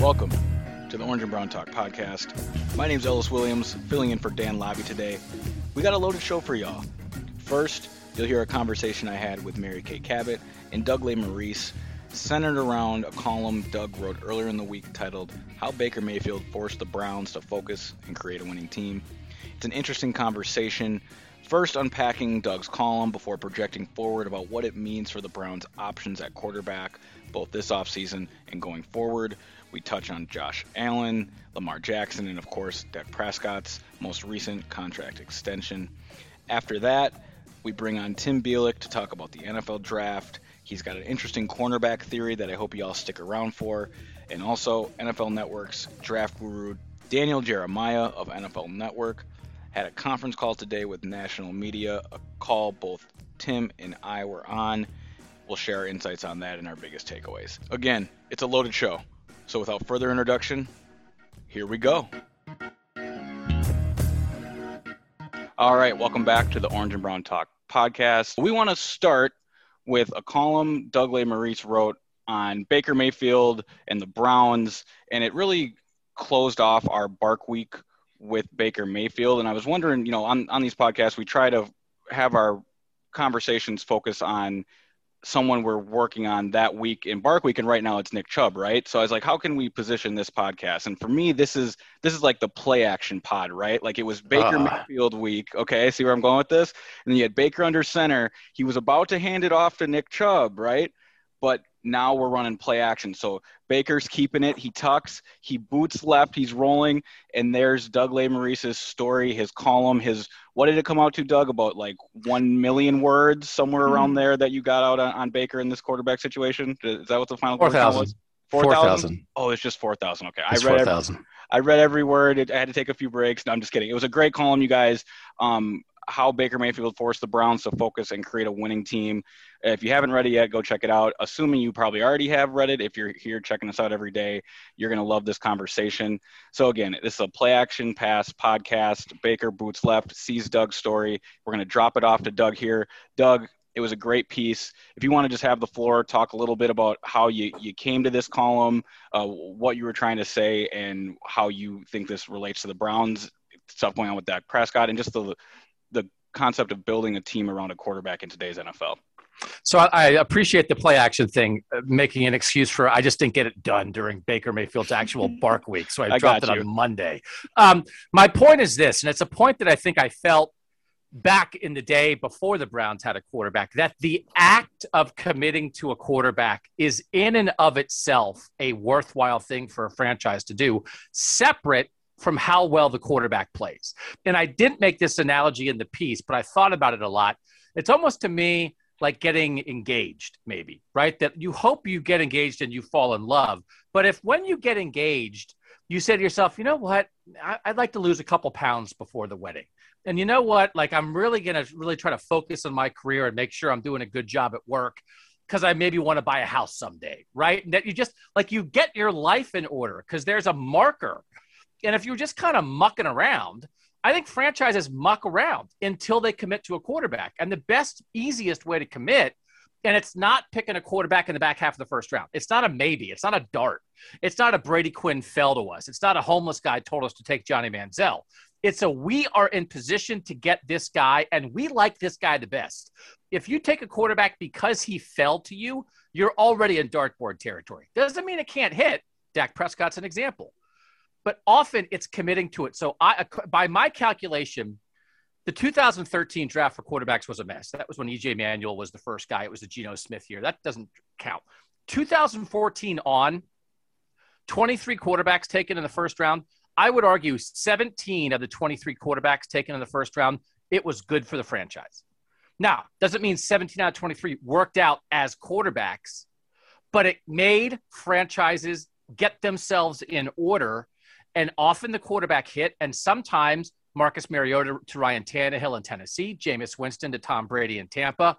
Welcome to the Orange and Brown Talk podcast. My name's Ellis Williams, filling in for Dan Labbe today. We got a loaded show for y'all. First, you'll hear a conversation I had with Mary Kay Cabot and Doug Lesmerises, centered around a column Doug wrote earlier in the week titled How Baker Mayfield Forced the Browns to Focus and Create a Winning Team. It's an interesting conversation. First, unpacking Doug's column before projecting forward about what it means for the Browns' options at quarterback, both this offseason and going forward. We touch on Josh Allen, Lamar Jackson, and of course, Dak Prescott's most recent contract extension. After that, we bring on Tim Bielik to talk about the NFL draft. He's got an interesting cornerback theory that I hope you all stick around for. And also, NFL Network's draft guru Daniel Jeremiah of NFL Network had a conference call today with national media, a call both Tim and I were on. We'll share our insights on that and our biggest takeaways. Again, it's a loaded show. So without further introduction, here we go. All right, welcome back to the Orange and Brown Talk podcast. We want to start with a column Doug Lesmerises wrote on Baker Mayfield and the Browns, and it really closed off our Bark Week with Baker Mayfield. And I was wondering, you know, on, on these podcasts, we try to have our conversations focus on someone we're working on that week in Bark Week, and right now it's Nick Chubb, right? So I was like, how can we position this podcast? And for me, this is this is like the play action pod, right? Like it was Baker uh. Mayfield week. Okay, see where I'm going with this? And then you had Baker under center. He was about to hand it off to Nick Chubb, right? But now we're running play action. So Baker's keeping it. He tucks, he boots left, he's rolling, and there's Doug Lesmerises' story, his column, his what did it come out to, Doug? About like one million words somewhere mm-hmm. around there that you got out on, on, Baker in this quarterback situation. Is that what the final four thousand? Four thousand. Oh, it's just four thousand. Okay, it's I read 4, every, I read every word. It, I had to take a few breaks. No, I'm just kidding. It was a great column, you guys. Um, how Baker Mayfield forced the Browns to focus and create a winning team. If you haven't read it yet, go check it out. Assuming you probably already have read it, if you're here checking us out every day, you're going to love this conversation. So, again, this is a play action pass podcast. Baker boots left, sees Doug's story. We're going to drop it off to Doug here. Doug, it was a great piece. If you want to just have the floor, talk a little bit about how you, you came to this column, uh, what you were trying to say, and how you think this relates to the Browns stuff going on with Dak Prescott, and just the the concept of building a team around a quarterback in today's NFL. So I, appreciate the play action thing, uh, making an excuse for I just didn't get it done during Baker Mayfield's actual Bark week, so I, I dropped it on Monday. Um, my point is this, and it's a point that I think I felt back in the day before the Browns had a quarterback that the act of committing to a quarterback is in and of itself a worthwhile thing for a franchise to do, separate from how well the quarterback plays. And I didn't make this analogy in the piece, but I thought about it a lot. It's almost to me like getting engaged, maybe, right? That you hope you get engaged and you fall in love. But if when you get engaged, you say to yourself, you know what? I, would like to lose a couple pounds before the wedding. And you know what? Like, I'm really going to really try to focus on my career and make sure I'm doing a good job at work because I maybe want to buy a house someday, right? And that you just like you get your life in order because there's a marker and if you're just kind of mucking around, I think franchises muck around until they commit to a quarterback. And the best, easiest way to commit, and it's not picking a quarterback in the back half of the first round. It's not a maybe. It's not a dart. It's not a Brady Quinn fell to us. It's not a homeless guy told us to take Johnny Manziel. It's a we are in position to get this guy, and we like this guy the best. If you take a quarterback because he fell to you, you're already in dartboard territory. Doesn't mean it can't hit. Dak Prescott's an example but often it's committing to it. So I, by my calculation, the 2013 draft for quarterbacks was a mess. That was when EJ Manuel was the first guy. It was the Geno Smith year. That doesn't count. 2014 on, 23 quarterbacks taken in the first round. I would argue 17 of the 23 quarterbacks taken in the first round, it was good for the franchise. Now, doesn't mean 17 out of 23 worked out as quarterbacks, but it made franchises get themselves in order. And often the quarterback hit, and sometimes Marcus Mariota to Ryan Tannehill in Tennessee, Jameis Winston to Tom Brady in Tampa.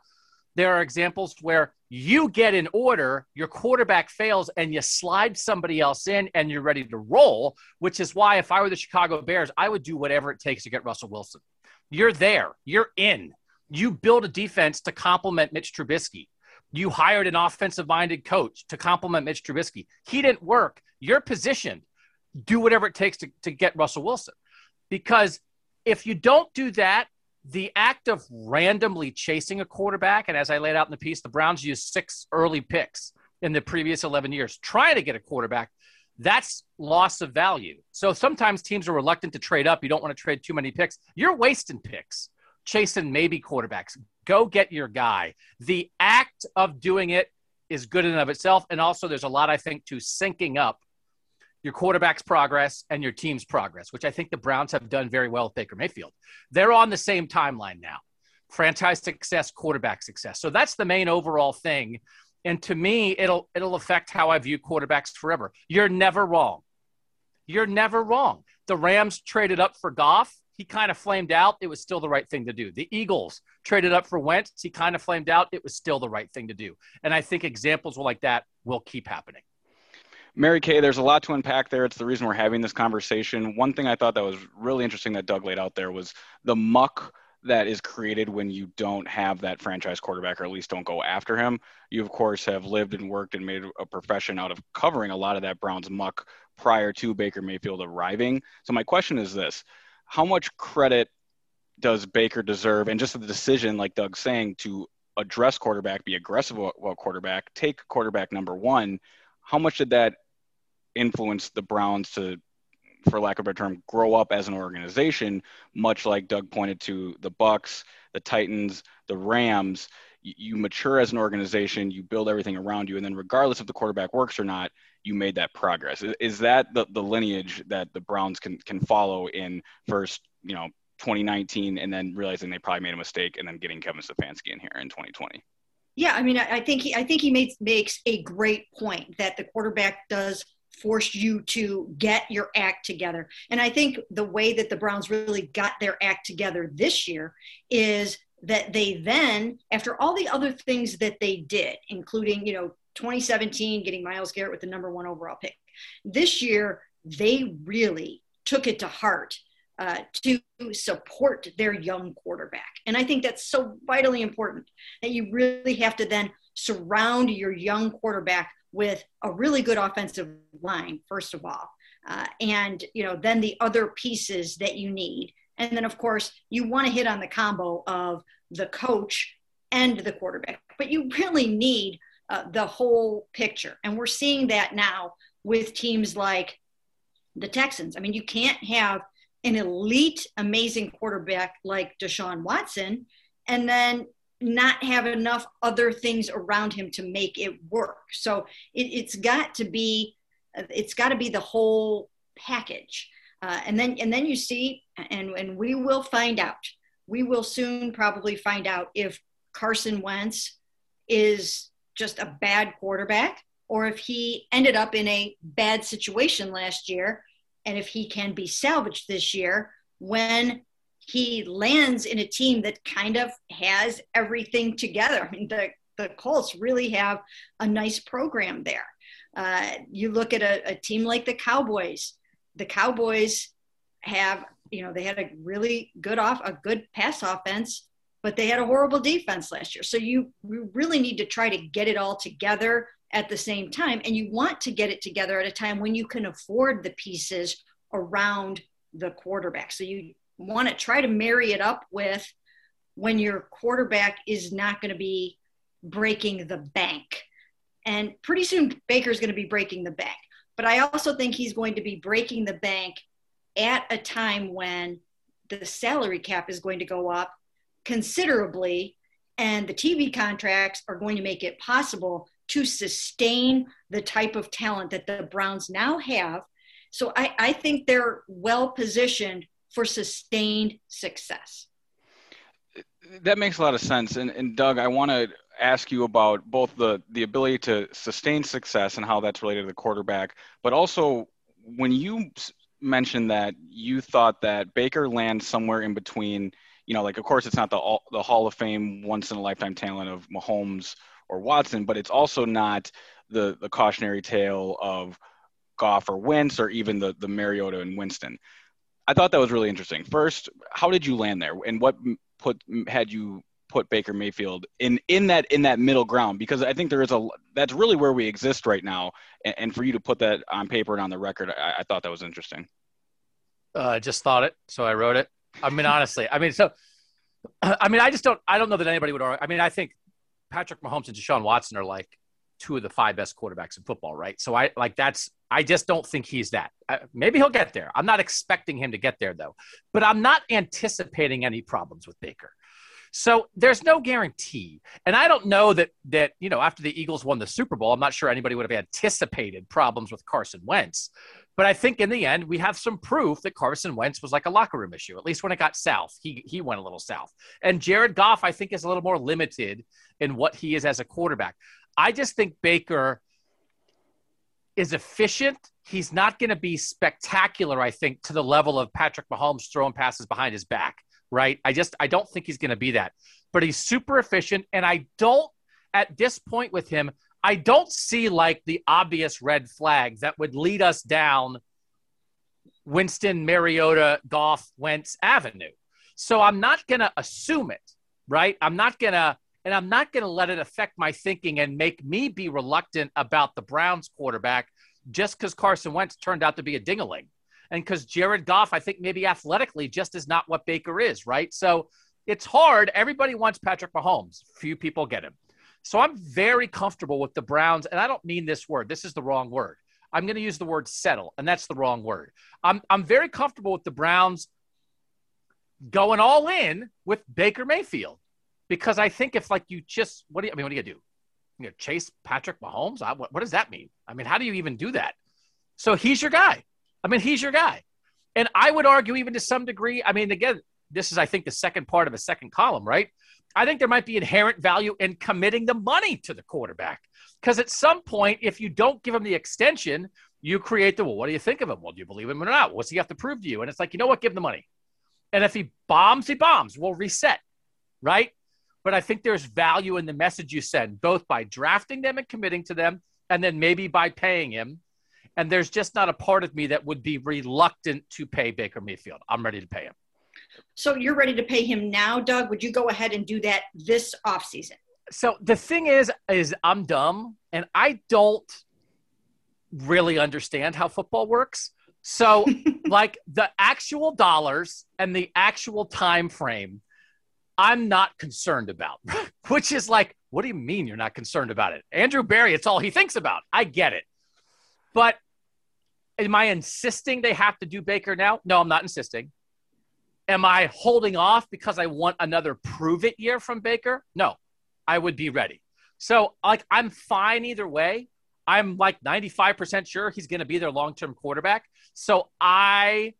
There are examples where you get in order, your quarterback fails, and you slide somebody else in and you're ready to roll, which is why if I were the Chicago Bears, I would do whatever it takes to get Russell Wilson. You're there, you're in. You build a defense to complement Mitch Trubisky. You hired an offensive minded coach to complement Mitch Trubisky. He didn't work. You're positioned. Do whatever it takes to, to get Russell Wilson. Because if you don't do that, the act of randomly chasing a quarterback, and as I laid out in the piece, the Browns used six early picks in the previous 11 years trying to get a quarterback. That's loss of value. So sometimes teams are reluctant to trade up. You don't want to trade too many picks. You're wasting picks, chasing maybe quarterbacks. Go get your guy. The act of doing it is good in and of itself. And also, there's a lot, I think, to syncing up your quarterback's progress and your team's progress, which I think the Browns have done very well with Baker Mayfield. They're on the same timeline now franchise success, quarterback success. So that's the main overall thing. And to me, it'll it'll affect how I view quarterbacks forever. You're never wrong. You're never wrong. The Rams traded up for Goff. He kind of flamed out. It was still the right thing to do. The Eagles traded up for Wentz. He kind of flamed out. It was still the right thing to do. And I think examples like that will keep happening. Mary Kay, there's a lot to unpack there. It's the reason we're having this conversation. One thing I thought that was really interesting that Doug laid out there was the muck that is created when you don't have that franchise quarterback or at least don't go after him. You, of course, have lived and worked and made a profession out of covering a lot of that Browns muck prior to Baker Mayfield arriving. So, my question is this How much credit does Baker deserve? And just the decision, like Doug's saying, to address quarterback, be aggressive about quarterback, take quarterback number one how much did that influence the Browns to, for lack of a better term, grow up as an organization? Much like Doug pointed to the Bucks, the Titans, the Rams. You mature as an organization, you build everything around you, and then regardless if the quarterback works or not, you made that progress. Is that the, the lineage that the Browns can can follow in first, you know, 2019, and then realizing they probably made a mistake, and then getting Kevin Stefanski in here in 2020? Yeah, I mean, I, think he, I think he makes makes a great point that the quarterback does force you to get your act together. And I think the way that the Browns really got their act together this year is that they then, after all the other things that they did, including, you know, 2017 getting Myles Garrett with the number one overall pick, this year they really took it to heart uh, to support their young quarterback. And I think that's so vitally important that you really have to then surround your young quarterback with a really good offensive line, first of all. Uh, and you know then the other pieces that you need and then of course you want to hit on the combo of the coach and the quarterback but you really need uh, the whole picture and we're seeing that now with teams like the texans i mean you can't have an elite, amazing quarterback like Deshaun Watson, and then not have enough other things around him to make it work. So it, has got to be, it's got to be the whole package. Uh, and then, and then you see, and, and we will find out. We will soon probably find out if Carson Wentz is just a bad quarterback or if he ended up in a bad situation last year and if he can be salvaged this year when he lands in a team that kind of has everything together. I mean, the, the Colts really have a nice program there. Uh, you look at a, a team like the Cowboys. The Cowboys have, you know, they had a really good off, a good pass offense, but they had a horrible defense last year. So you, you really need to try to get it all together at the same time. And you want to get it together at a time when you can afford the pieces around the quarterback. So you want to try to marry it up with when your quarterback is not going to be breaking the bank. And pretty soon Baker's going to be breaking the bank. But I also think he's going to be breaking the bank at a time when the salary cap is going to go up considerably and the TV contracts are going to make it possible to sustain the type of talent that the Browns now have. So I, I think they're well positioned for sustained success. That makes a lot of sense. And, and Doug, I want to ask you about both the the ability to sustain success and how that's related to the quarterback, but also when you mentioned that you thought that Baker lands somewhere in between. You know, like of course it's not the the Hall of Fame once in a lifetime talent of Mahomes or Watson, but it's also not the the cautionary tale of Goff or Wentz or even the the Mariota and Winston. I thought that was really interesting. First, how did you land there, and what put had you put Baker Mayfield in in that in that middle ground? Because I think there is a that's really where we exist right now, and, and for you to put that on paper and on the record, I, I thought that was interesting. Uh, I just thought it, so I wrote it. I mean, honestly, I mean, so I mean, I just don't. I don't know that anybody would. I mean, I think Patrick Mahomes and Deshaun Watson are like two of the five best quarterbacks in football, right? So I like that's I just don't think he's that. I, maybe he'll get there. I'm not expecting him to get there though, but I'm not anticipating any problems with Baker. So there's no guarantee. And I don't know that that, you know, after the Eagles won the Super Bowl, I'm not sure anybody would have anticipated problems with Carson Wentz. But I think in the end, we have some proof that Carson Wentz was like a locker room issue. At least when it got south, he he went a little south. And Jared Goff, I think, is a little more limited in what he is as a quarterback. I just think Baker is efficient. He's not going to be spectacular, I think, to the level of Patrick Mahomes throwing passes behind his back, right? I just I don't think he's going to be that. But he's super efficient and I don't at this point with him, I don't see like the obvious red flag that would lead us down Winston Mariota Goff Wentz Avenue. So I'm not going to assume it, right? I'm not going to and I'm not going to let it affect my thinking and make me be reluctant about the Browns quarterback just because Carson Wentz turned out to be a dingaling. And because Jared Goff, I think maybe athletically just is not what Baker is, right? So it's hard. Everybody wants Patrick Mahomes. Few people get him. So I'm very comfortable with the Browns. And I don't mean this word, this is the wrong word. I'm going to use the word settle, and that's the wrong word. I'm, I'm very comfortable with the Browns going all in with Baker Mayfield because I think if like you just what do you, I mean what do you do? You know, chase Patrick Mahomes? I, what, what does that mean? I mean, how do you even do that? So he's your guy. I mean, he's your guy. And I would argue, even to some degree, I mean, again, this is, I think, the second part of a second column, right? I think there might be inherent value in committing the money to the quarterback. Because at some point, if you don't give him the extension, you create the, well, what do you think of him? Well, do you believe him or not? What's he have to prove to you? And it's like, you know what? Give him the money. And if he bombs, he bombs. We'll reset, right? But I think there's value in the message you send, both by drafting them and committing to them, and then maybe by paying him. And there's just not a part of me that would be reluctant to pay Baker Mayfield. I'm ready to pay him. So you're ready to pay him now, Doug? Would you go ahead and do that this offseason? So the thing is, is I'm dumb and I don't really understand how football works. So like the actual dollars and the actual time frame I'm not concerned about, which is like, what do you mean you're not concerned about it? Andrew Berry, it's all he thinks about. I get it. But am I insisting they have to do Baker now? No, I'm not insisting. Am I holding off because I want another prove it year from Baker? No, I would be ready. So, like, I'm fine either way. I'm like 95% sure he's going to be their long term quarterback. So, I,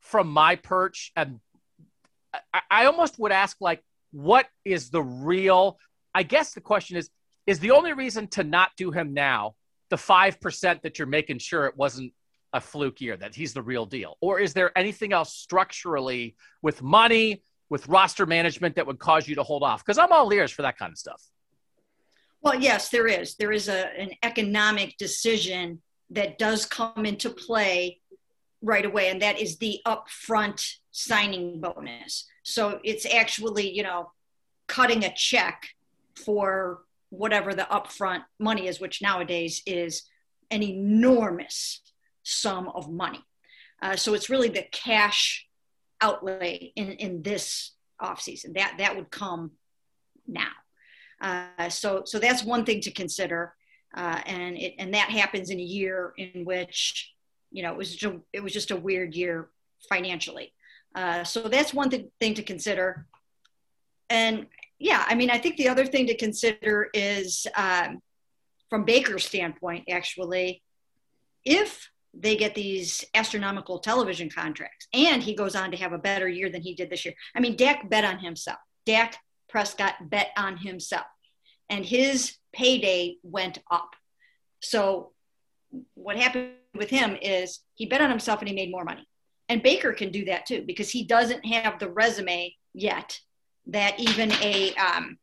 from my perch, am I, almost would ask like, what is the real? I guess the question is, is the only reason to not do him now the five percent that you're making sure it wasn't a fluke year that he's the real deal, or is there anything else structurally with money, with roster management that would cause you to hold off? Because I'm all ears for that kind of stuff. Well, yes, there is. There is a, an economic decision that does come into play right away, and that is the upfront signing bonus. So it's actually, you know, cutting a check for whatever the upfront money is, which nowadays is an enormous sum of money. Uh, so it's really the cash outlay in, in this offseason. That that would come now. Uh, so so that's one thing to consider, uh, and it and that happens in a year in which you know, it was just, it was just a weird year financially. Uh, so that's one th- thing to consider. And yeah, I mean, I think the other thing to consider is um, from Baker's standpoint, actually, if they get these astronomical television contracts and he goes on to have a better year than he did this year. I mean, Dak bet on himself. Dak Prescott bet on himself and his payday went up. So what happened with him is he bet on himself and he made more money. And Baker can do that too because he doesn't have the resume yet that even a um,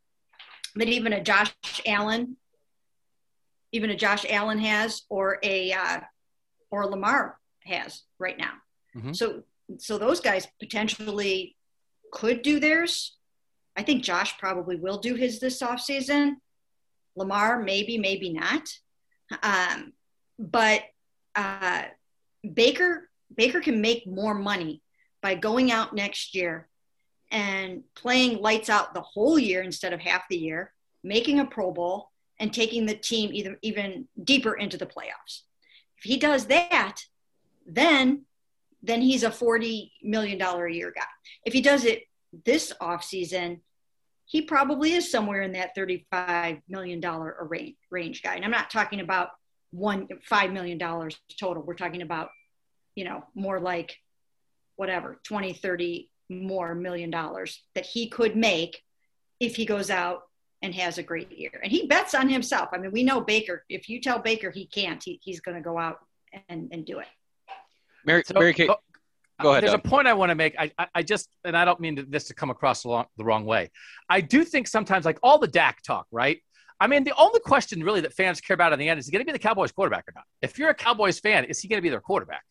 that even a Josh Allen, even a Josh Allen has, or a uh, or Lamar has right now. Mm-hmm. So so those guys potentially could do theirs. I think Josh probably will do his this offseason. Lamar, maybe, maybe not. Um, but uh, Baker Baker can make more money by going out next year and playing lights out the whole year instead of half the year, making a Pro Bowl, and taking the team either even deeper into the playoffs. If he does that, then then he's a $40 million a year guy. If he does it this offseason, he probably is somewhere in that $35 million range, range guy. And I'm not talking about one, $5 million total. We're talking about, you know, more like whatever, 20, 30 more million dollars that he could make if he goes out and has a great year. And he bets on himself. I mean, we know Baker, if you tell Baker he can't, he, he's going to go out and, and do it. Mary, so, Mary Kate, go, oh, go ahead. There's Doug. a point I want to make. I, I, I, just, and I don't mean this to come across the wrong, the wrong way. I do think sometimes, like all the Dak talk, right? I mean, the only question really that fans care about in the end is is he going to be the Cowboys quarterback or not? If you're a Cowboys fan, is he going to be their quarterback?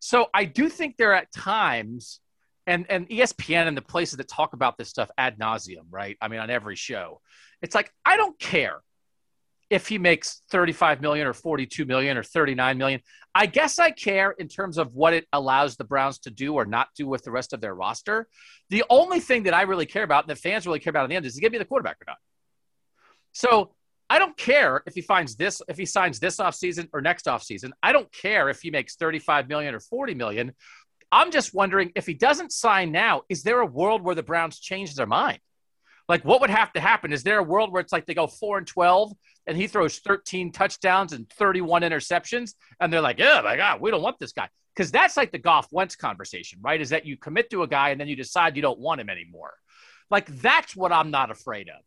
So I do think there are at times, and and ESPN and the places that talk about this stuff ad nauseum, right? I mean, on every show, it's like I don't care if he makes 35 million or 42 million or 39 million. I guess I care in terms of what it allows the Browns to do or not do with the rest of their roster. The only thing that I really care about and the fans really care about in the end is he going to be the quarterback or not. So I don't care if he finds this, if he signs this offseason or next offseason. I don't care if he makes 35 million or 40 million. I'm just wondering if he doesn't sign now, is there a world where the Browns change their mind? Like, what would have to happen? Is there a world where it's like they go four and 12 and he throws 13 touchdowns and 31 interceptions? And they're like, yeah, my God, we don't want this guy. Because that's like the Goff Wentz conversation, right? Is that you commit to a guy and then you decide you don't want him anymore. Like, that's what I'm not afraid of.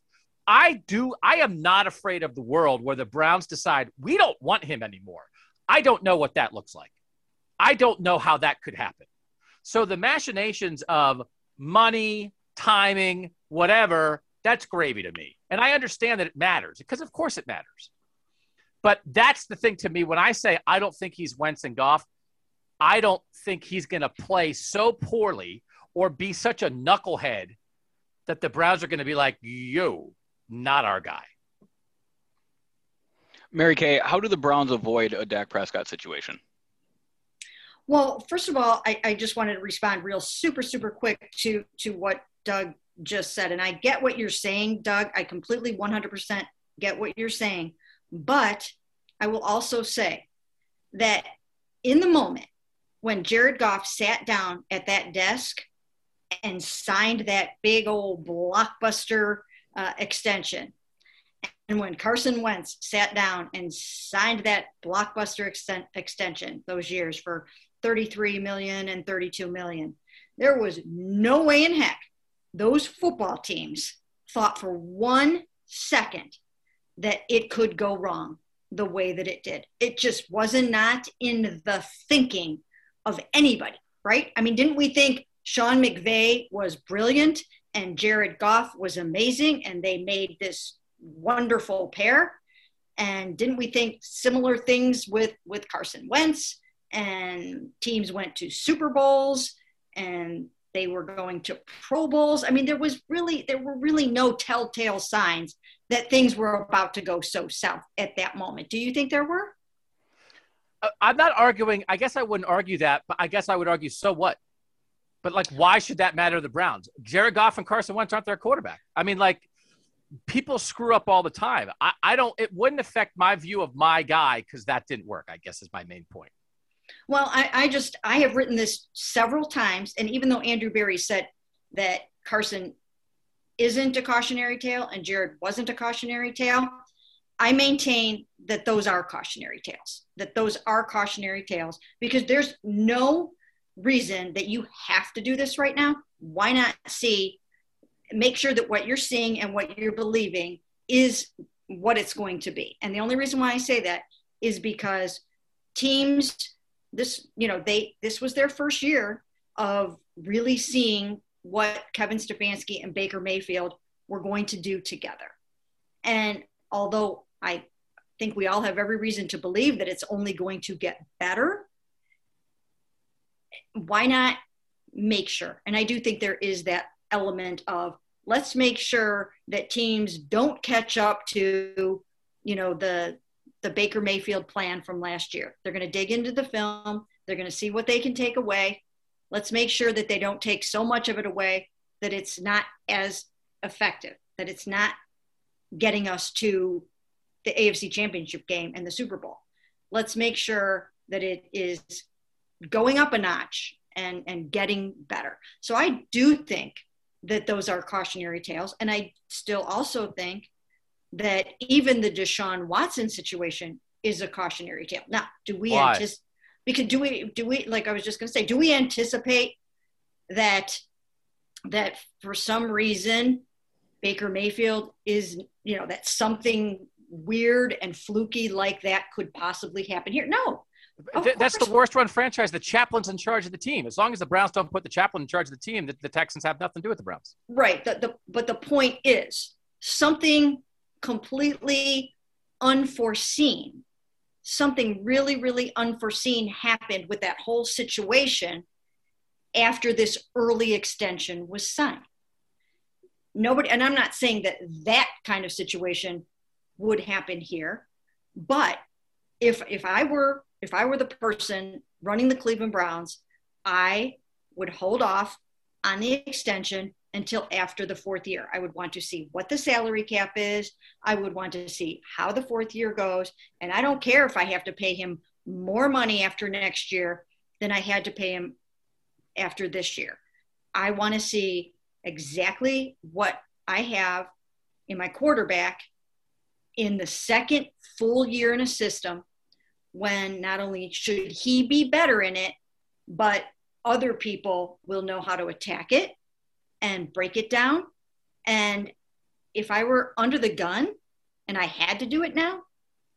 I do, I am not afraid of the world where the Browns decide we don't want him anymore. I don't know what that looks like. I don't know how that could happen. So the machinations of money, timing, whatever, that's gravy to me. And I understand that it matters because, of course, it matters. But that's the thing to me when I say I don't think he's Wentz and Goff, I don't think he's going to play so poorly or be such a knucklehead that the Browns are going to be like, yo, not our guy. Mary Kay, how do the Browns avoid a Dak Prescott situation? Well, first of all, I, I just wanted to respond real super, super quick to to what Doug just said. And I get what you're saying, Doug. I completely 100% get what you're saying. But I will also say that in the moment when Jared Goff sat down at that desk and signed that big old blockbuster uh, extension, and when Carson Wentz sat down and signed that blockbuster exten- extension those years for 33 million and 32 million, there was no way in heck those football teams thought for one second that it could go wrong the way that it did. It just wasn't not in the thinking of anybody, right? I mean, didn't we think Sean McVay was brilliant and Jared Goff was amazing and they made this wonderful pair? And didn't we think similar things with with Carson Wentz and teams went to Super Bowls and they were going to Pro Bowls. I mean, there was really there were really no telltale signs that things were about to go so south at that moment. Do you think there were? Uh, I'm not arguing. I guess I wouldn't argue that, but I guess I would argue so what? But like, why should that matter to the Browns? Jared Goff and Carson Wentz aren't their quarterback. I mean, like, people screw up all the time. I, I don't. It wouldn't affect my view of my guy because that didn't work. I guess is my main point. Well, I, I just I have written this several times, and even though Andrew Berry said that Carson isn't a cautionary tale and Jared wasn't a cautionary tale, I maintain that those are cautionary tales. That those are cautionary tales because there's no reason that you have to do this right now. Why not see make sure that what you're seeing and what you're believing is what it's going to be. And the only reason why I say that is because teams this you know they this was their first year of really seeing what Kevin Stefanski and Baker Mayfield were going to do together. And although I think we all have every reason to believe that it's only going to get better, why not make sure? And I do think there is that element of let's make sure that teams don't catch up to, you know, the the Baker Mayfield plan from last year. They're going to dig into the film, they're going to see what they can take away. Let's make sure that they don't take so much of it away that it's not as effective, that it's not getting us to the AFC championship game and the Super Bowl. Let's make sure that it is going up a notch and, and getting better. So I do think that those are cautionary tales. And I still also think that even the Deshaun Watson situation is a cautionary tale. Now, do we anticipate? Because do we do we like I was just going to say, do we anticipate that that for some reason Baker Mayfield is you know that something weird and fluky like that could possibly happen here? No. That's the worst run franchise. The chaplain's in charge of the team. As long as the Browns don't put the chaplain in charge of the team, the, the Texans have nothing to do with the Browns. Right. The, the, but the point is something completely unforeseen. Something really, really unforeseen happened with that whole situation after this early extension was signed. Nobody, and I'm not saying that that kind of situation would happen here, but if if I were if I were the person running the Cleveland Browns, I would hold off on the extension until after the fourth year. I would want to see what the salary cap is. I would want to see how the fourth year goes. And I don't care if I have to pay him more money after next year than I had to pay him after this year. I want to see exactly what I have in my quarterback in the second full year in a system when not only should he be better in it, but other people will know how to attack it and break it down. And if I were under the gun and I had to do it now,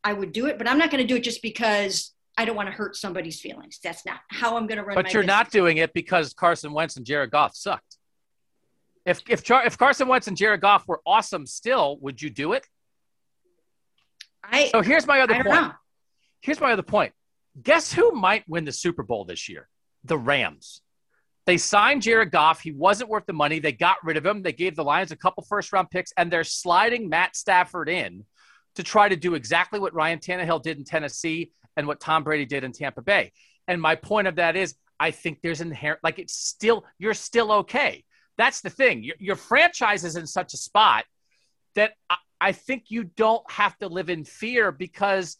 I would do it. But I'm not going to do it just because I don't want to hurt somebody's feelings. That's not how I'm going to run. But you're business. not doing it because Carson Wentz and Jared Goff sucked. If if Char- if Carson Wentz and Jared Goff were awesome still, would you do it? I so here's my other point. Know. Here's my other point. Guess who might win the Super Bowl this year? The Rams. They signed Jared Goff. He wasn't worth the money. They got rid of him. They gave the Lions a couple first round picks, and they're sliding Matt Stafford in to try to do exactly what Ryan Tannehill did in Tennessee and what Tom Brady did in Tampa Bay. And my point of that is, I think there's inherent, like it's still, you're still okay. That's the thing. Your, your franchise is in such a spot that I, I think you don't have to live in fear because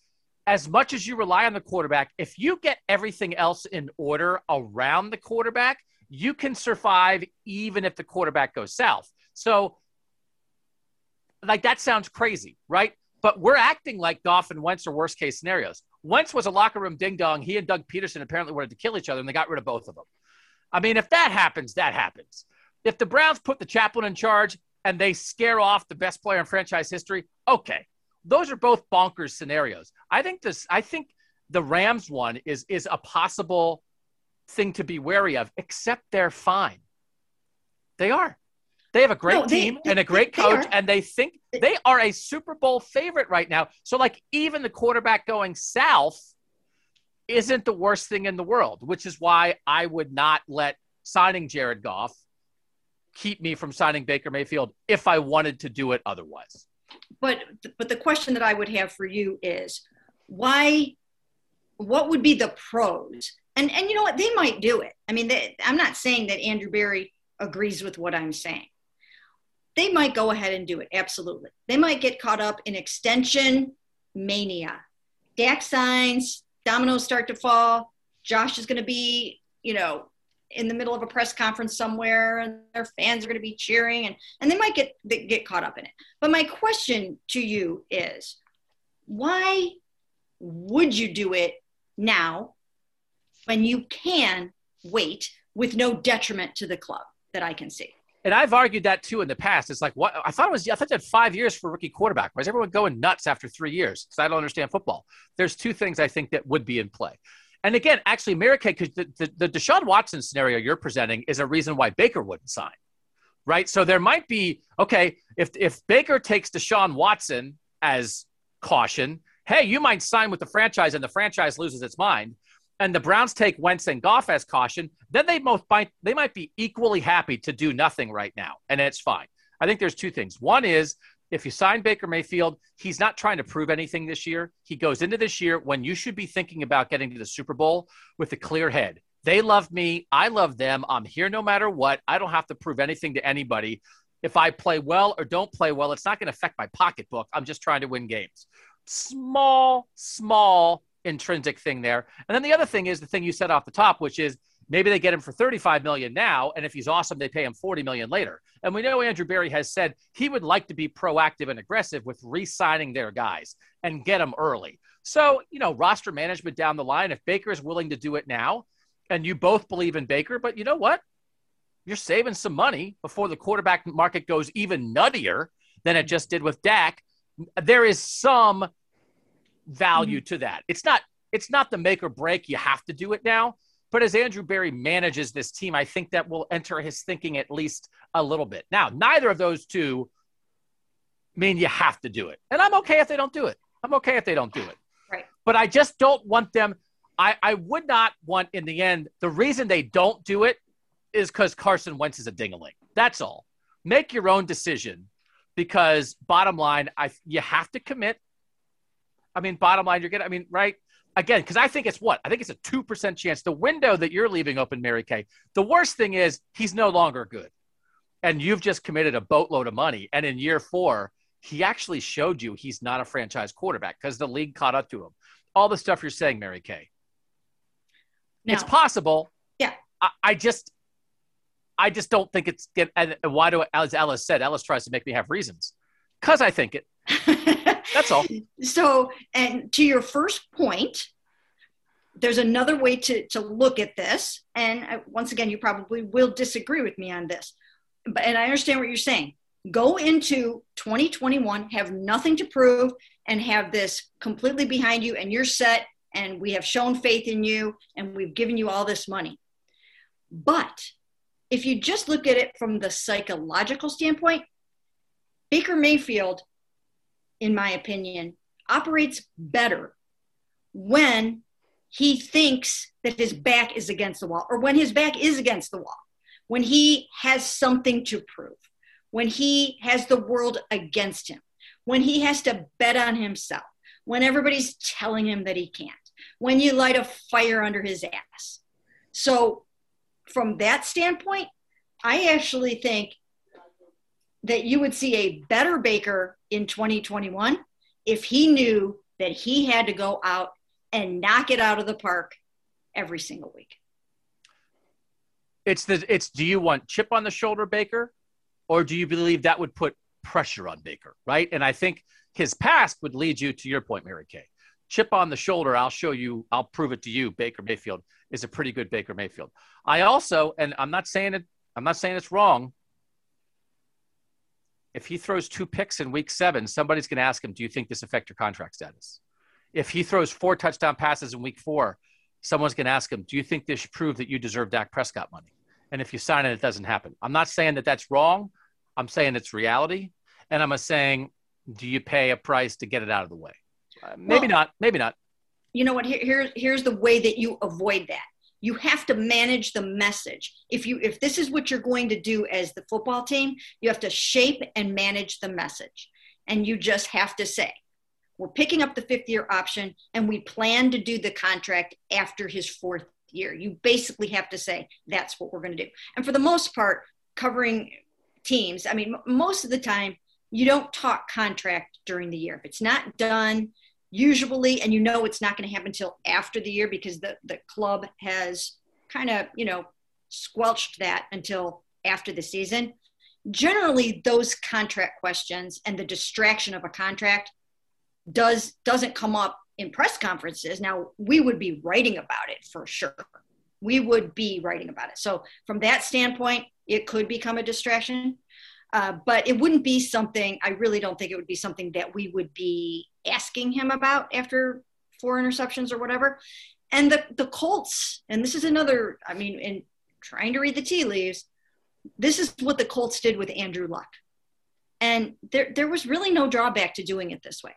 as much as you rely on the quarterback, if you get everything else in order around the quarterback, you can survive even if the quarterback goes south. So, like, that sounds crazy, right? But we're acting like Goff and Wentz are worst case scenarios. Wentz was a locker room ding dong. He and Doug Pederson apparently wanted to kill each other, and they got rid of both of them. I mean, if that happens, that happens. If the Browns put the chaplain in charge and they scare off the best player in franchise history, okay. Those are both bonkers scenarios. I think this. I think the Rams one is is a possible thing to be wary of, except they're fine. They are. They have a great no, they, team they, and a great they, coach, and they think they are a Super Bowl favorite right now. So, like, even the quarterback going south isn't the worst thing in the world, which is why I would not let signing Jared Goff keep me from signing Baker Mayfield if I wanted to do it otherwise. But but the question that I would have for you is why what would be the pros? And and you know what? They might do it. I mean they, i'm not saying that andrew berry agrees with what i'm saying. They might go ahead and do it absolutely. They might get caught up in extension mania. Dak signs dominoes start to fall. Josh is going to be you know in the middle of a press conference somewhere and their fans are going to be cheering and, and they might get get caught up in it but my question to you is why would you do it now when you can wait with no detriment to the club that I can see. and I've argued that too in the past. It's like what I thought it was. I thought you had five years for rookie quarterback. Why is everyone going nuts after three years? Because I don't understand football. There's two things I think that would be in play. And again, actually, Kay, because the, the, the Deshaun Watson scenario you're presenting is a reason why Baker wouldn't sign, right? So there might be okay if if Baker takes Deshaun Watson as caution, hey, you might sign with the franchise and the franchise loses its mind and the Browns take Wentz and Goff as caution, then they both might they might be equally happy to do nothing right now, and it's fine. I think there's two things. One is if you sign Baker Mayfield, he's not trying to prove anything this year. He goes into this year when you should be thinking about getting to the Super Bowl with a clear head. They love me. I love them. I'm here no matter what. I don't have to prove anything to anybody. If I play well or don't play well, it's not going to affect my pocketbook. I'm just trying to win games. Small, small intrinsic thing there. And then the other thing is the thing you said off the top, which is maybe they get him for 35 million now, and if he's awesome, they pay him 40 million later. And we know Andrew Berry has said he would like to be proactive and aggressive with re-signing their guys and get them early. So, you know, roster management down the line, if Baker is willing to do it now, and you both believe in Baker, but you know what? You're saving some money before the quarterback market goes even nuttier than it just did with Dak. There is some value mm-hmm. to that. It's not it's not the make or break. You have to do it now. But as Andrew Berry manages this team, I think that will enter his thinking at least a little bit. Now, neither of those two mean you have to do it. And I'm okay if they don't do it. I'm okay if they don't do it. Right. But I just don't want them. I, I would not want, in the end, the reason they don't do it is because Carson Wentz is a dingaling. That's all. Make your own decision because, bottom line, I you have to commit I mean, bottom line, you're getting, I mean, right? Again, because I think it's what? I think it's a 2% chance. The window that you're leaving open, Mary Kay, the worst thing is he's no longer good. And you've just committed a boatload of money. And in year four, he actually showed you he's not a franchise quarterback because the league caught up to him. All the stuff you're saying, Mary Kay. Now, it's possible. Yeah. I, I, just, I just don't think it's. And why do as Ellis said, Ellis tries to make me have reasons because I think it. That's all. So, and to your first point, there's another way to, to look at this. And uh, once again, you probably will disagree with me on this. But, and I understand what you're saying. Go into 2021, have nothing to prove, and have this completely behind you, and you're set, and we have shown faith in you, and we've given you all this money. But if you just look at it from the psychological standpoint, Baker Mayfield in my opinion, operates better when he thinks that his back is against the wall or when his back is against the wall, when he has something to prove, when he has the world against him, when he has to bet on himself, when everybody's telling him that he can't, when you light a fire under his ass. So, from that standpoint, I actually think that you would see a better Baker in 2021 if he knew that he had to go out and knock it out of the park every single week. It's the it's do you want chip on the shoulder Baker or do you believe that would put pressure on Baker, right? And I think his past would lead you to your point, Mary Kay. Chip on the shoulder, I'll show you, I'll prove it to you, Baker Mayfield is a pretty good Baker Mayfield. I also, and I'm not saying it, I'm not saying it's wrong, if he throws two picks in week seven, somebody's going to ask him, Do you think this affect your contract status? If he throws four touchdown passes in week four, someone's going to ask him, Do you think this should prove that you deserve Dak Prescott money? And if you sign it, it doesn't happen. I'm not saying that that's wrong. I'm saying it's reality. And I'm saying, Do you pay a price to get it out of the way? Uh, maybe well, not. Maybe not. You know what? Here, here, here's the way that you avoid that you have to manage the message. If you if this is what you're going to do as the football team you have to shape and manage the message. And you just have to say we're picking up the fifth year option and we plan to do the contract after his fourth year. You basically have to say that's what we're going to do. And for the most part covering teams i mean most of the time you don't talk contract during the year. If it's not done usually, and you know it's not going to happen until after the year because the, the club has kind of, you know, squelched that until after the season. Generally, those contract questions and the distraction of a contract does doesn't come up in press conferences. Now, we would be writing about it for sure. We would be writing about it. So, from that standpoint, it could become a distraction. Uh, but it wouldn't be something, I really don't think it would be something that we would be asking him about after four interceptions or whatever. And the, the Colts, and this is another, I mean, in trying to read the tea leaves, this is what the Colts did with Andrew Luck. And there, there was really no drawback to doing it this way.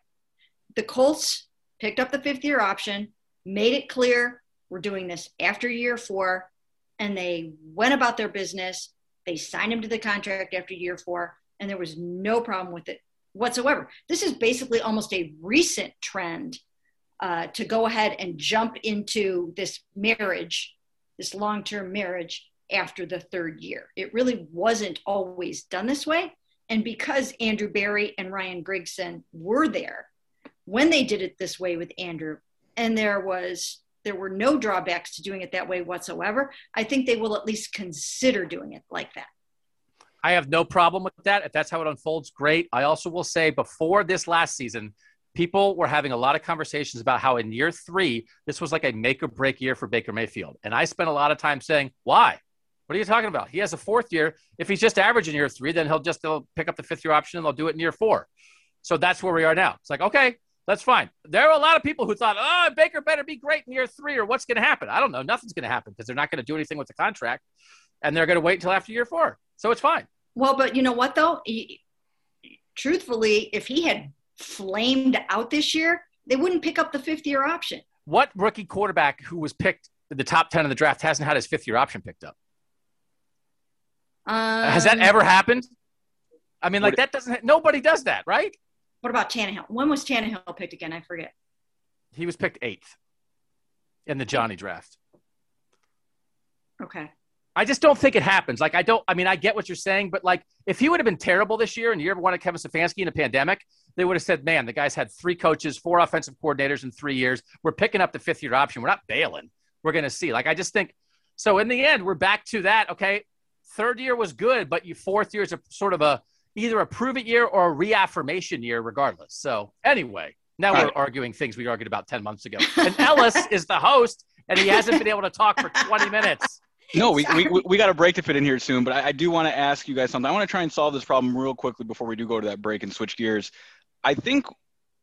The Colts picked up the fifth year option, made it clear we're doing this after year four, and they went about their business. They signed him to the contract after year four, and there was no problem with it whatsoever. This is basically almost a recent trend uh, to go ahead and jump into this marriage, this long term marriage after the third year. It really wasn't always done this way. And because Andrew Berry and Ryan Grigson were there when they did it this way with Andrew, and there was there were no drawbacks to doing it that way whatsoever, I think they will at least consider doing it like that. I have no problem with that. If that's how it unfolds, great. I also will say before this last season, people were having a lot of conversations about how in year three, this was like a make or break year for Baker Mayfield. And I spent a lot of time saying, why? What are you talking about? He has a fourth year. If he's just average in year three, then he'll just they'll pick up the fifth year option and they'll do it in year four. So that's where we are now. It's like, okay, that's fine. There are a lot of people who thought, oh, Baker better be great in year three, or what's going to happen? I don't know. Nothing's going to happen because they're not going to do anything with the contract and they're going to wait until after year four. So it's fine. Well, but you know what, though? He, truthfully, if he had flamed out this year, they wouldn't pick up the fifth year option. What rookie quarterback who was picked in the top 10 of the draft hasn't had his fifth year option picked up? Um, Has that ever happened? I mean, like that doesn't. Nobody does that, right? What about Tannehill? When was Tannehill picked again? I forget. He was picked eighth in the Johnny draft. Okay. I just don't think it happens. Like, I don't, I mean, I get what you're saying, but like, if he would have been terrible this year and you ever wanted Kevin Stefanski in a pandemic, they would have said, man, the guy's had three coaches, four offensive coordinators in three years. We're picking up the fifth year option. We're not bailing. We're going to see. Like, I just think so. In the end, we're back to that. Okay. Third year was good, but you fourth year is a sort of a either a prove it year or a reaffirmation year, regardless. So anyway, now we're arguing things we argued about 10 months ago. And Ellis is the host, and he hasn't been able to talk for 20 minutes. No, we, we, we got a break to fit in here soon, but I, I do want to ask you guys something. I want to try and solve this problem real quickly before we do go to that break and switch gears. I think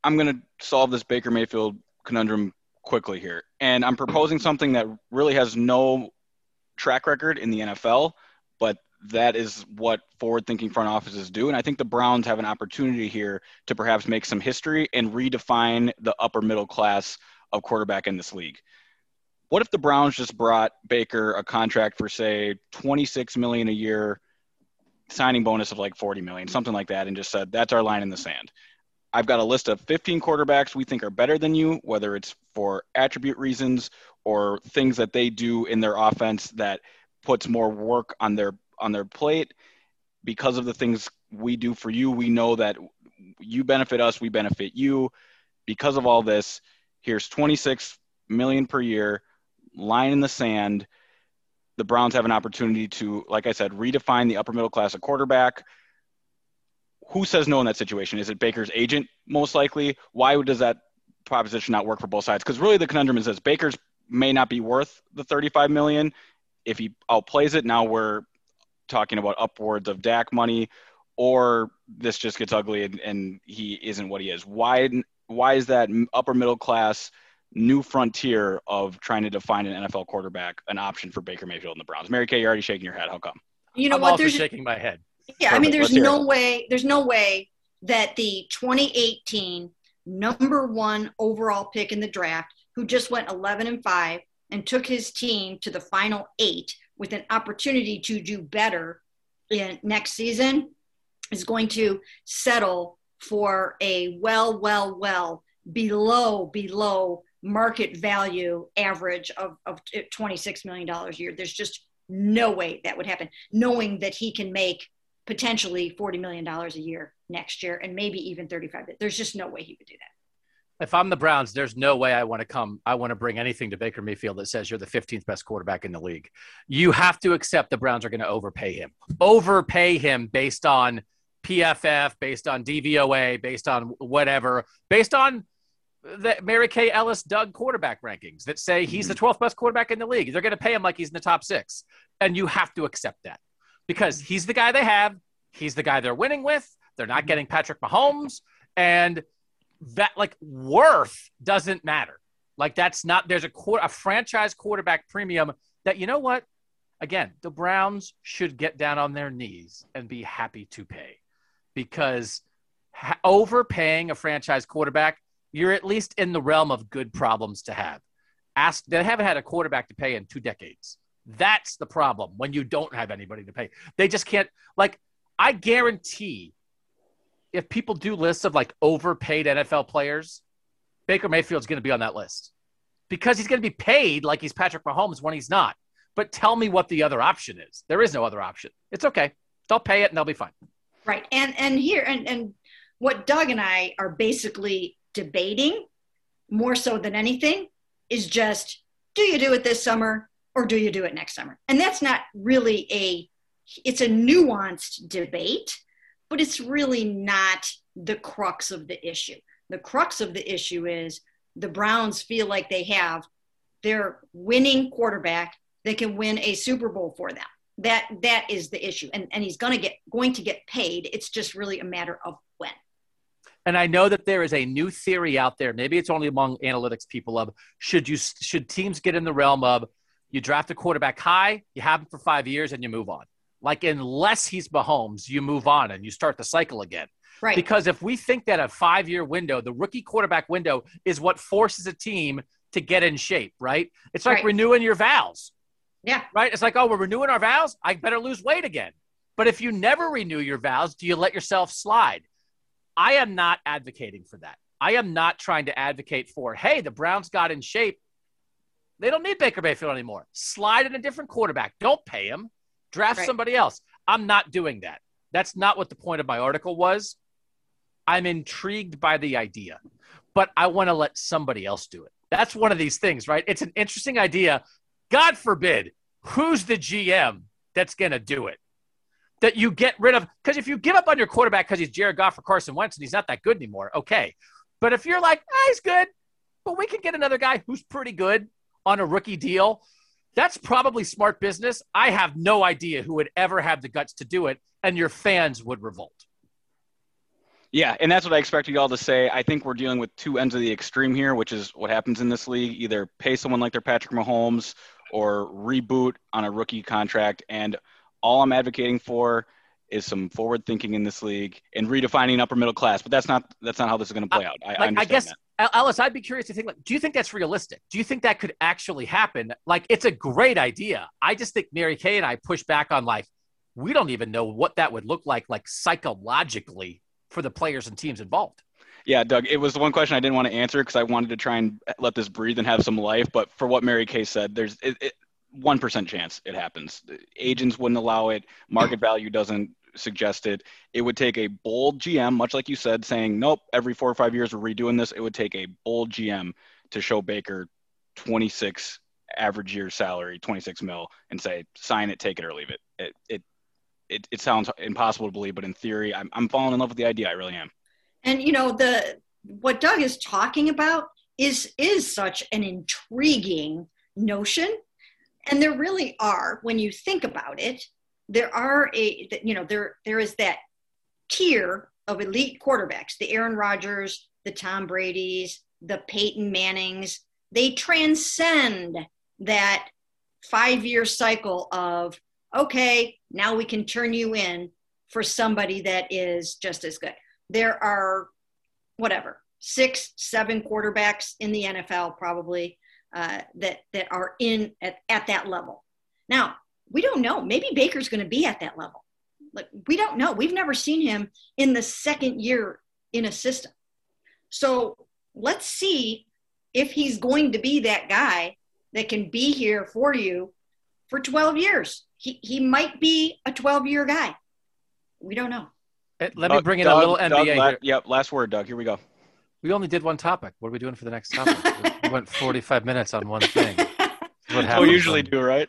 I'm going to solve this Baker Mayfield conundrum quickly here. And I'm proposing something that really has no track record in the NFL, but that is what forward thinking front offices do. And I think the Browns have an opportunity here to perhaps make some history and redefine the upper middle class of quarterback in this league. What if the Browns just brought Baker a contract for say 26 million a year, signing bonus of like 40 million, something like that, and just said that's our line in the sand. I've got a list of 15 quarterbacks we think are better than you, whether it's for attribute reasons or things that they do in their offense that puts more work on their on their plate because of the things we do for you. We know that you benefit us, we benefit you. Because of all this, here's 26 million per year, line in the sand. The Browns have an opportunity to, like I said, redefine the upper middle class of quarterback. Who says no in that situation? Is it Baker's agent most likely? Why does that proposition not work for both sides? Because really the conundrum is this Baker's may not be worth the 35 million. If he outplays it, now we're talking about upwards of Dak money, or this just gets ugly and, and he isn't what he is. Why why is that upper middle class new frontier of trying to define an NFL quarterback an option for Baker Mayfield and the Browns? Mary Kay, you're already shaking your head. How come? You know I'm what? There's shaking my head. Yeah, Perfect. I mean, there's Let's no way. There's no way that the 2018 number one overall pick in the draft, who just went 11 and five and took his team to the final eight with an opportunity to do better in next season is going to settle for a well, well, well below, below market value average of, of $26 million a year. There's just no way that would happen, knowing that he can make potentially $40 million a year next year and maybe even 35. There's just no way he would do that if I'm the Browns, there's no way I want to come. I want to bring anything to Baker Mayfield that says you're the 15th best quarterback in the league. You have to accept the Browns are going to overpay him, overpay him based on PFF, based on DVOA, based on whatever, based on the Mary Kay Ellis Doug quarterback rankings that say he's the mhm. 12th best quarterback in the league. They're going to pay him like he's in the top six. And you have to accept that because he's the guy they have. He's the guy they're winning with. They're not mhm. getting Patrick Mahomes. And that, like, worth doesn't matter. Like, that's not, there's a, quarter, a franchise quarterback premium that, you know what? Again, the Browns should get down on their knees and be happy to pay because ha- overpaying a franchise quarterback, you're at least in the realm of good problems to have. Ask, they haven't had a quarterback to pay in two decades. That's the problem when you don't have anybody to pay. They just can't, like, I guarantee if people do lists of like overpaid NFL players, Baker Mayfield's going to be on that list because he's going to be paid like he's Patrick Mahomes when he's not. But tell me what the other option is. There is no other option. It's okay. They'll pay it and they'll be fine. Right. And and here and and what Doug and I are basically debating more so than anything is just do you do it this summer or do you do it next summer? And that's not really a it's a nuanced debate, but it's really not the crux of the issue. The crux of the issue is the Browns feel like they have their winning quarterback that can win a Super Bowl for them. That that is the issue. And and he's gonna get going to get paid. It's just really a matter of. And I know that there is a new theory out there. Maybe it's only among analytics people of should you should teams get in the realm of you draft a quarterback high, you have him for five years, and you move on. Like unless he's Mahomes, you move on and you start the cycle again. Right. Because if we think that a five year window, the rookie quarterback window, is what forces a team to get in shape, right? It's like right. renewing your vows. Yeah. Right? It's like, oh, we're renewing our vows. I better lose weight again. But if you never renew your vows, do you let yourself slide? I am not advocating for that. I am not trying to advocate for, hey, the Browns got in shape. They don't need Baker Mayfield anymore. Slide in a different quarterback. Don't pay him. Draft right. somebody else. I'm not doing that. That's not what the point of my article was. I'm intrigued by the idea, but I want to let somebody else do it. That's one of these things, right? It's an interesting idea. God forbid, who's the GM that's going to do it? That you get rid of, because if you give up on your quarterback because he's Jared Goff or Carson Wentz and he's not that good anymore, okay. But if you're like, ah, he's good, but we could get another guy who's pretty good on a rookie deal, that's probably smart business. I have no idea who would ever have the guts to do it, and your fans would revolt. Yeah, and that's what I expected y'all to say. I think we're dealing with two ends of the extreme here, which is what happens in this league. Either pay someone like their Patrick Mahomes or reboot on a rookie contract. And all I'm advocating for is some forward thinking in this league and redefining upper middle class. But that's not that's not how this is going to play out. I, like, I, I guess that. Ellis, I'd be curious to think like, do you think that's realistic? Do you think that could actually happen? Like, it's a great idea. I just think Mary Kay and I push back on like we don't even know what that would look like, like psychologically for the players and teams involved. Yeah, Doug, it was the one question I didn't want to answer because I wanted to try and let this breathe and have some life. But for what Mary Kay said, there's one chance it happens. Agents wouldn't allow it. Market value doesn't suggest it. It would take a bold GM, much like you said, saying, "Nope, every four or five years we're redoing this." It would take a bold GM to show Baker 26 average year salary, 26 mil, and say, "Sign it, take it, or leave it." It it it, it sounds impossible to believe, but in theory, I'm, I'm falling in love with the idea. I really am. And you know, the what Doug is talking about is is such an intriguing notion. And there really are, when you think about it, there are a you know, there there is that tier of elite quarterbacks, the Aaron Rodgers, the Tom Brady's, the Peyton Mannings, they transcend that five year cycle of okay, now we can turn you in for somebody that is just as good. There are whatever six, seven quarterbacks in the NFL probably uh, that that are in at, at that level. Now we don't know. Maybe Baker's going to be at that level. Like we don't know. We've never seen him in the second year in a system. So let's see if he's going to be that guy that can be here for you for 12 years he, he might be a 12 year guy. We don't know. Let me uh, bring in Doug, a little NBA Doug, here. Yep, last word, Doug. Here we go. We only did one topic. What are we doing for the next topic? we went 45 minutes on one thing. What we usually do, right?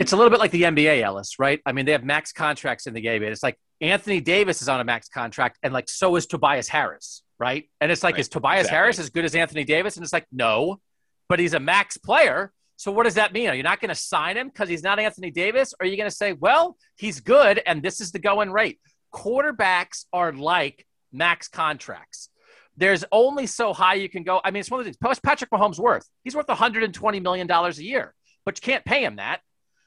It's a little bit like the NBA, Ellis, right? I mean, they have max contracts in the game. It's like Anthony Davis is on a max contract, and like so is Tobias Harris, right? And it's like, right. is Tobias exactly. Harris as good as Anthony Davis? And it's like, no, but he's a max player So what does that mean? Are you not going to sign him because he's not Anthony Davis? Or are you going to say, well, he's good and this is the going rate? Quarterbacks are like max contracts. There's only so high you can go. I mean, it's one of the things. What's Patrick Mahomes worth? He's worth 120 million dollars a year, but you can't pay him that.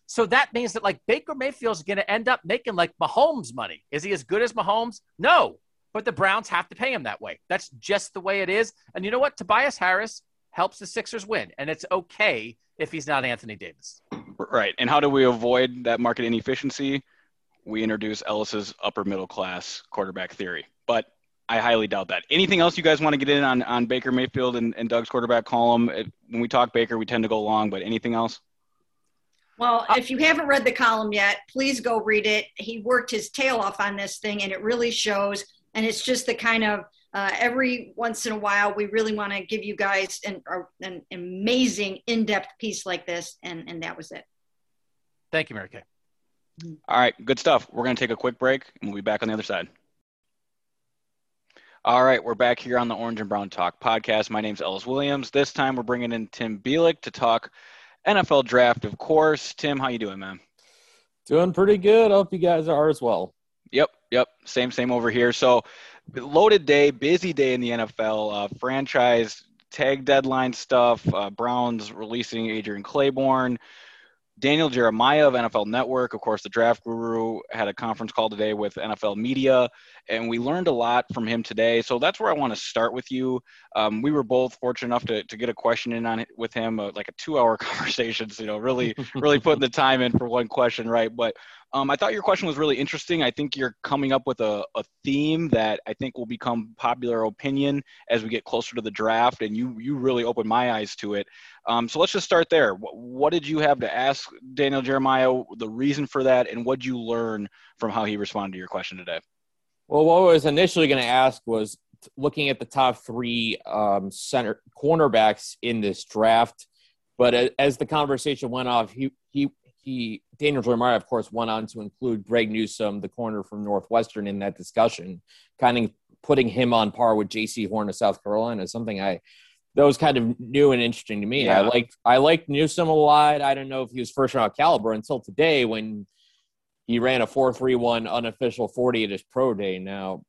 So that means that like Baker Mayfield's going to end up making like Mahomes money. Is he as good as Mahomes? No, but the Browns have to pay him that way. That's just the way it is. And you know what? Tobias Harris helps the Sixers win, and it's okay if he's not Anthony Davis. Right. And how do we avoid that market inefficiency? We introduce Ellis's upper middle class quarterback theory. But I highly doubt that. Anything else you guys want to get in on, on Baker Mayfield and, and Doug's quarterback column? When we talk Baker, we tend to go long, but anything else? Well, if you haven't read the column yet, please go read it. He worked his tail off on this thing, and it really shows. And it's just the kind of uh, every once in a while, we really want to give you guys an, an amazing in-depth piece like this, and and that was it. Thank you, Mary Kay. All right, good stuff. We're going to take a quick break, and we'll be back on the other side. All right, we're back here on the Orange and Brown Talk podcast. My name's Ellis Williams. This time, we're bringing in Tim Bielik to talk NFL draft, of course. Tim, how you doing, man? Doing pretty good. I Hope you guys are as well. Yep, yep. Same, same over here. So loaded day, busy day in the NFL. Uh, franchise tag deadline stuff. Uh, Browns releasing Adrian Clayborn. Daniel Jeremiah of NFL Network, of course, the draft guru, had a conference call today with NFL media, and we learned a lot from him today. So that's where I want to start with you. Um, we were both fortunate enough to, to get a question in on it with him, uh, like a two-hour conversation. So, you know, really, really putting the time in for one question, right? But um, I thought your question was really interesting. I think you're coming up with a, a theme that I think will become popular opinion as we get closer to the draft, and you you really opened my eyes to it. Um, so let's just start there. What, what, did you have to ask Daniel Jeremiah? The reason for that, and what did you learn from how he responded to your question today? Well, what I was initially going to ask was looking at the top three um, center cornerbacks in this draft. But as the conversation went off, he he he Daniel Jeremiah, of course, went on to include Greg Newsome, the corner from Northwestern, in that discussion, kind of putting him on par with Jaycee Horn of South Carolina. Something I that was kind of new and interesting to me. Yeah. I liked I liked Newsome a lot. I don't know if he was first round caliber until today when he ran a four three one unofficial forty at his pro day. Now,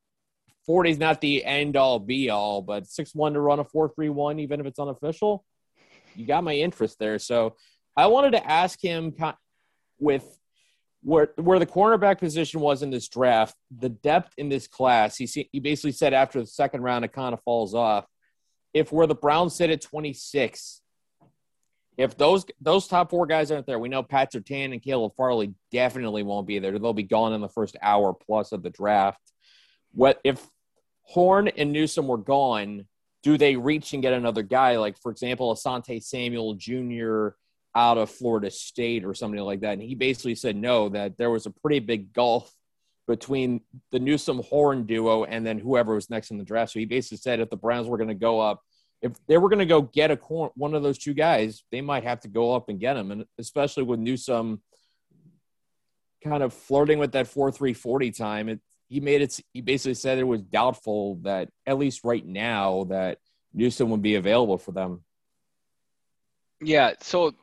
forty is not the end all be all, but six one to run a four three one, even if it's unofficial, you got my interest there. So I wanted to ask him with where where the cornerback position was in this draft, the depth in this class. He he basically said after the second round it kind of falls off. If where the Browns sit at 26, if those those top four guys aren't there, we know Pat Surtain and Caleb Farley definitely won't be there. They'll be gone in the first hour plus of the draft. What if Horn and Newsome were gone? Do they reach and get another guy like, for example, Asante Samuel Jr out of Florida State or something like that. And he basically said no, that there was a pretty big gulf between the Newsome Horn duo and then whoever was next in the draft. So he basically said if the Browns were going to go up, if they were going to go get a corn, one of those two guys, they might have to go up and get him. And especially with Newsome kind of flirting with that 4 3 40 time, it, he made it, he basically said it was doubtful that, at least right now, that Newsome would be available for them. Yeah, so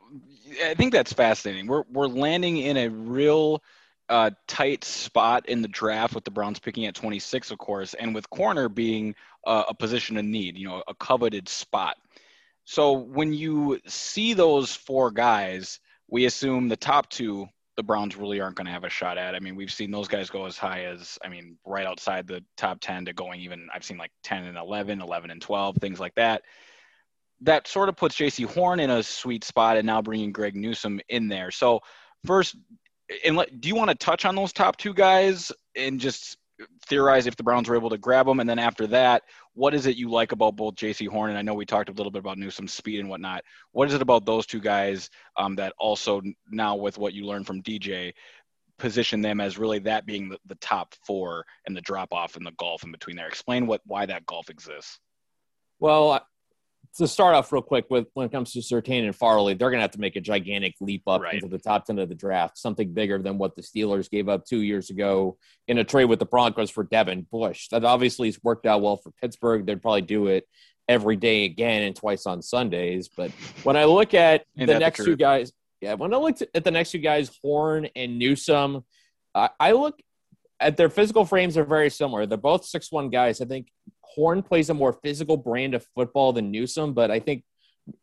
I think that's fascinating. We're we're landing in a real uh, tight spot in the draft with the Browns picking at 26, of course, and with corner being uh, a position of need, you know, a coveted spot. So when you see those four guys, we assume the top two the Browns really aren't going to have a shot at. I mean, we've seen those guys go as high as, I mean, right outside the top 10 to going even, I've seen like 10 and 11, 11 and 12, things like that that sort of puts Jaycee Horn in a sweet spot and now bringing Greg Newsome in there. So first, and let, do you want to touch on those top two guys and just theorize if the Browns were able to grab them? And then after that, what is it you like about both Jaycee Horn and I know we talked a little bit about Newsome's speed and whatnot. What is it about those two guys um, that also now with what you learned from DJ position them as really that being the, the top four and the drop off and the golf in between there? Explain what why that golf exists. Well, to start off real quick with when it comes to Surtain and Farley, they're going to have to make a gigantic leap up right. into the top 10 of the draft, something bigger than what the Steelers gave up two years ago in a trade with the Broncos for Devin Bush. That obviously has worked out well for Pittsburgh. They'd probably do it every day again and twice on Sundays. But when I look at the next the two guys, yeah, when I look at the next two guys, Horn and Newsome, I, I look at their physical frames are very similar. They're both six one guys. I think Horn plays a more physical brand of football than Newsome, but I think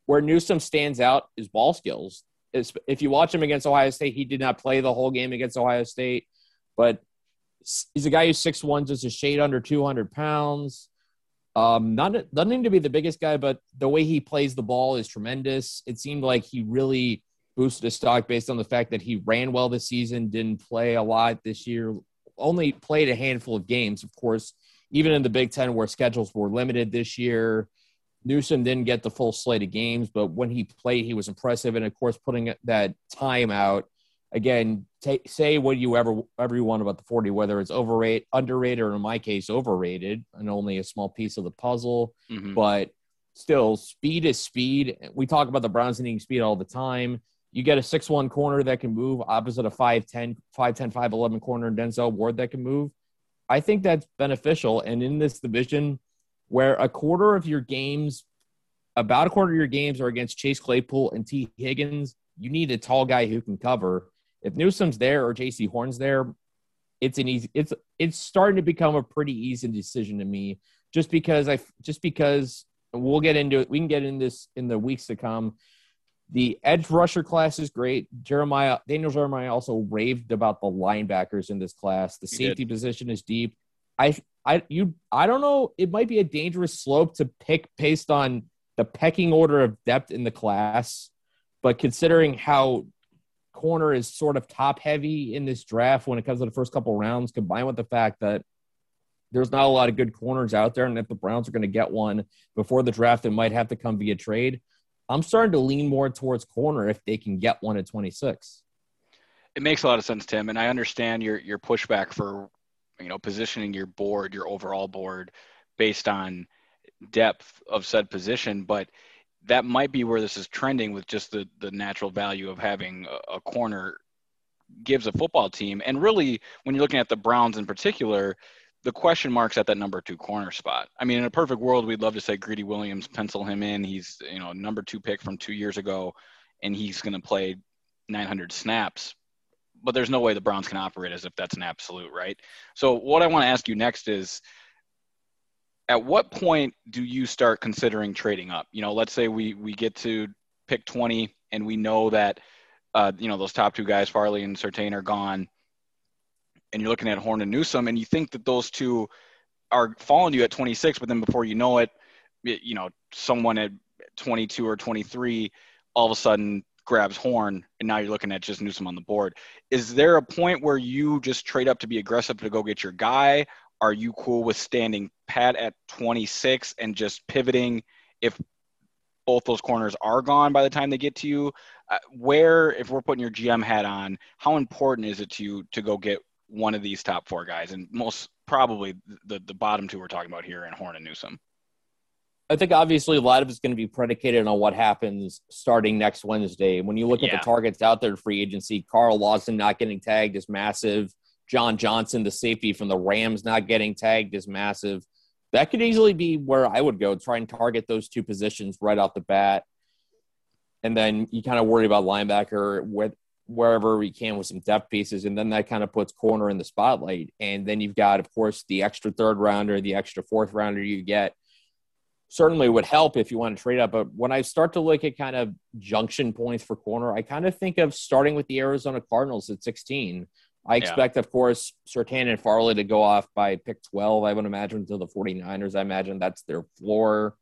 where Newsome stands out is ball skills. if you watch him against Ohio State, he did not play the whole game against Ohio State, but he's a guy who's six one, just a shade under two hundred pounds. Um, not need to be the biggest guy, but the way he plays the ball is tremendous. It seemed like he really boosted his stock based on the fact that he ran well this season, didn't play a lot this year, only played a handful of games. Of course, even in the Big Ten where schedules were limited this year, Newsome didn't get the full slate of games, but when he played, he was impressive. And of course, putting that time out again, take, say what you ever ever you want about the 40, whether it's overrated, underrated, or in my case, overrated, and only a small piece of the puzzle. Mm-hmm. But still, speed is speed. We talk about the Browns needing speed all the time. You get a 6 1 corner that can move opposite a 5'10, 5'10, 5'11 corner in Denzel Ward that can move. I think that's beneficial. And in this division, where a quarter of your games, about a quarter of your games are against Chase Claypool and Tee Higgins, you need a tall guy who can cover. If Newsome's there or Jaycee Horn's there, it's an easy. It's it's starting to become a pretty easy decision to me, just because I just because we'll get into it. We can get in this in the weeks to come. The edge rusher class is great. Jeremiah Daniel Jeremiah also raved about the linebackers in this class. The he safety did. position is deep. I I you I don't know. It might be a dangerous slope to pick based on the pecking order of depth in the class, but considering how corner is sort of top heavy in this draft when it comes to the first couple rounds, combined with the fact that there's not a lot of good corners out there, and if the Browns are going to get one before the draft, it might have to come via trade. I'm starting to lean more towards corner if they can get one at 26. It makes a lot of sense, Tim, and I understand your your pushback for you know positioning your board, your overall board, based on depth of said position, but that might be where this is trending with just the the natural value of having a, a corner gives a football team. And really, when you're looking at the Browns in particular, the question marks at that number two corner spot. I mean, in a perfect world, we'd love to say Greedy Williams, pencil him in. He's you know number two pick from two years ago, and he's going to play 900 snaps. But there's no way the Browns can operate as if that's an absolute, right? So what I want to ask you next is, at what point do you start considering trading up? You know, let's say we we get to pick 20 and we know that uh, you know those top two guys, Farley and Surtain, are gone, and you're looking at Horn and Newsome, and you think that those two are following you at 26, but then before you know it, you know, someone at 22 or 23 all of a sudden grabs Horn, and now you're looking at just Newsome on the board. Is there a point where you just trade up to be aggressive to go get your guy, are you cool with standing pat at 26 and just pivoting if both those corners are gone by the time they get to you? Uh, where, if we're putting your GM hat on, how important is it to you to go get one of these top four guys, and most probably the the bottom two we're talking about here, and Horn and Newsome? I think obviously a lot of it's going to be predicated on what happens starting next Wednesday. When you look yeah. at the targets out there in free agency, Carl Lawson not getting tagged is massive. John Johnson, the safety from the Rams, not getting tagged is massive. That could easily be where I would go, try and target those two positions right off the bat. And then you kind of worry about linebacker with wherever we can with some depth pieces. And then that kind of puts corner in the spotlight. And then you've got, of course, the extra third rounder, the extra fourth rounder you get. Certainly would help if you want to trade up. But when I start to look at kind of junction points for corner, I kind of think of starting with the Arizona Cardinals at 16 I expect, yeah. of course, Surtain and Farley to go off by pick 12, I would imagine, to the 49ers. I imagine that's their floor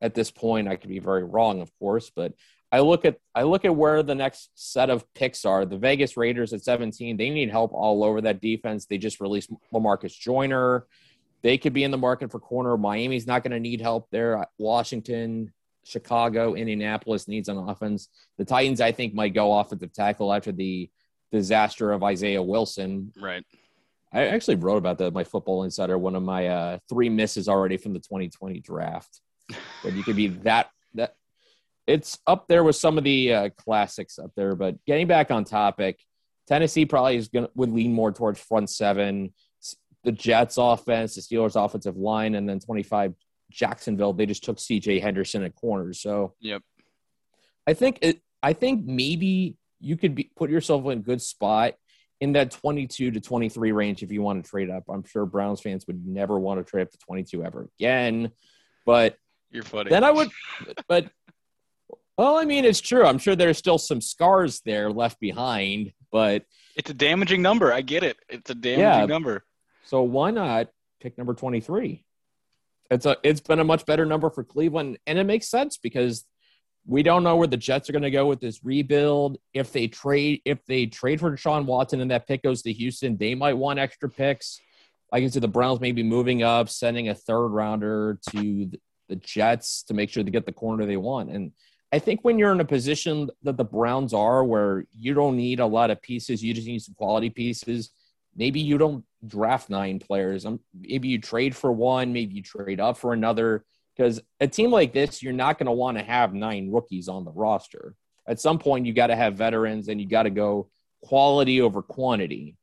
at this point. I could be very wrong, of course, but I look at I look at where the next set of picks are. The Vegas Raiders at 17, they need help all over that defense. They just released Lamarcus Joyner. They could be in the market for corner. Miami's not going to need help there. Washington, Chicago, Indianapolis needs an offense. The Titans, I think, might go offensive tackle after the disaster of Isaiah Wilson. Right. I actually wrote about that my Football Insider, one of my uh, three misses already from the 2020 draft. But you could be that it's up there with some of the uh, classics up there. But getting back on topic, Tennessee probably is going to would lean more towards front seven. The Jets offense, the Steelers offensive line, and then 25 Jacksonville, they just took C.J. Henderson at corners. So yep, I think it. I think maybe you could be, put yourself in a good spot in that 22 to 23 range if you want to trade up. I'm sure Browns fans would never want to trade up to 22 ever again, but you're funny. Then I would, but well, I mean, it's true. I'm sure there's still some scars there left behind, but it's a damaging number. I get it. It's a damaging yeah, number. So why not pick number 23? It's a it's been a much better number for Cleveland, and it makes sense because we don't know where the Jets are going to go with this rebuild. If they trade, if they trade for Deshaun Watson and that pick goes to Houston, they might want extra picks. I can see the Browns maybe moving up, sending a third rounder to the Jets to make sure they get the corner they want. And I think when you're in a position that the Browns are, where you don't need a lot of pieces, you just need some quality pieces. Maybe you don't draft nine players. Um, maybe you trade for one. Maybe you trade up for another because a team like this, you're not going to want to have nine rookies on the roster. At some point, you got to have veterans and you got to go quality over quantity.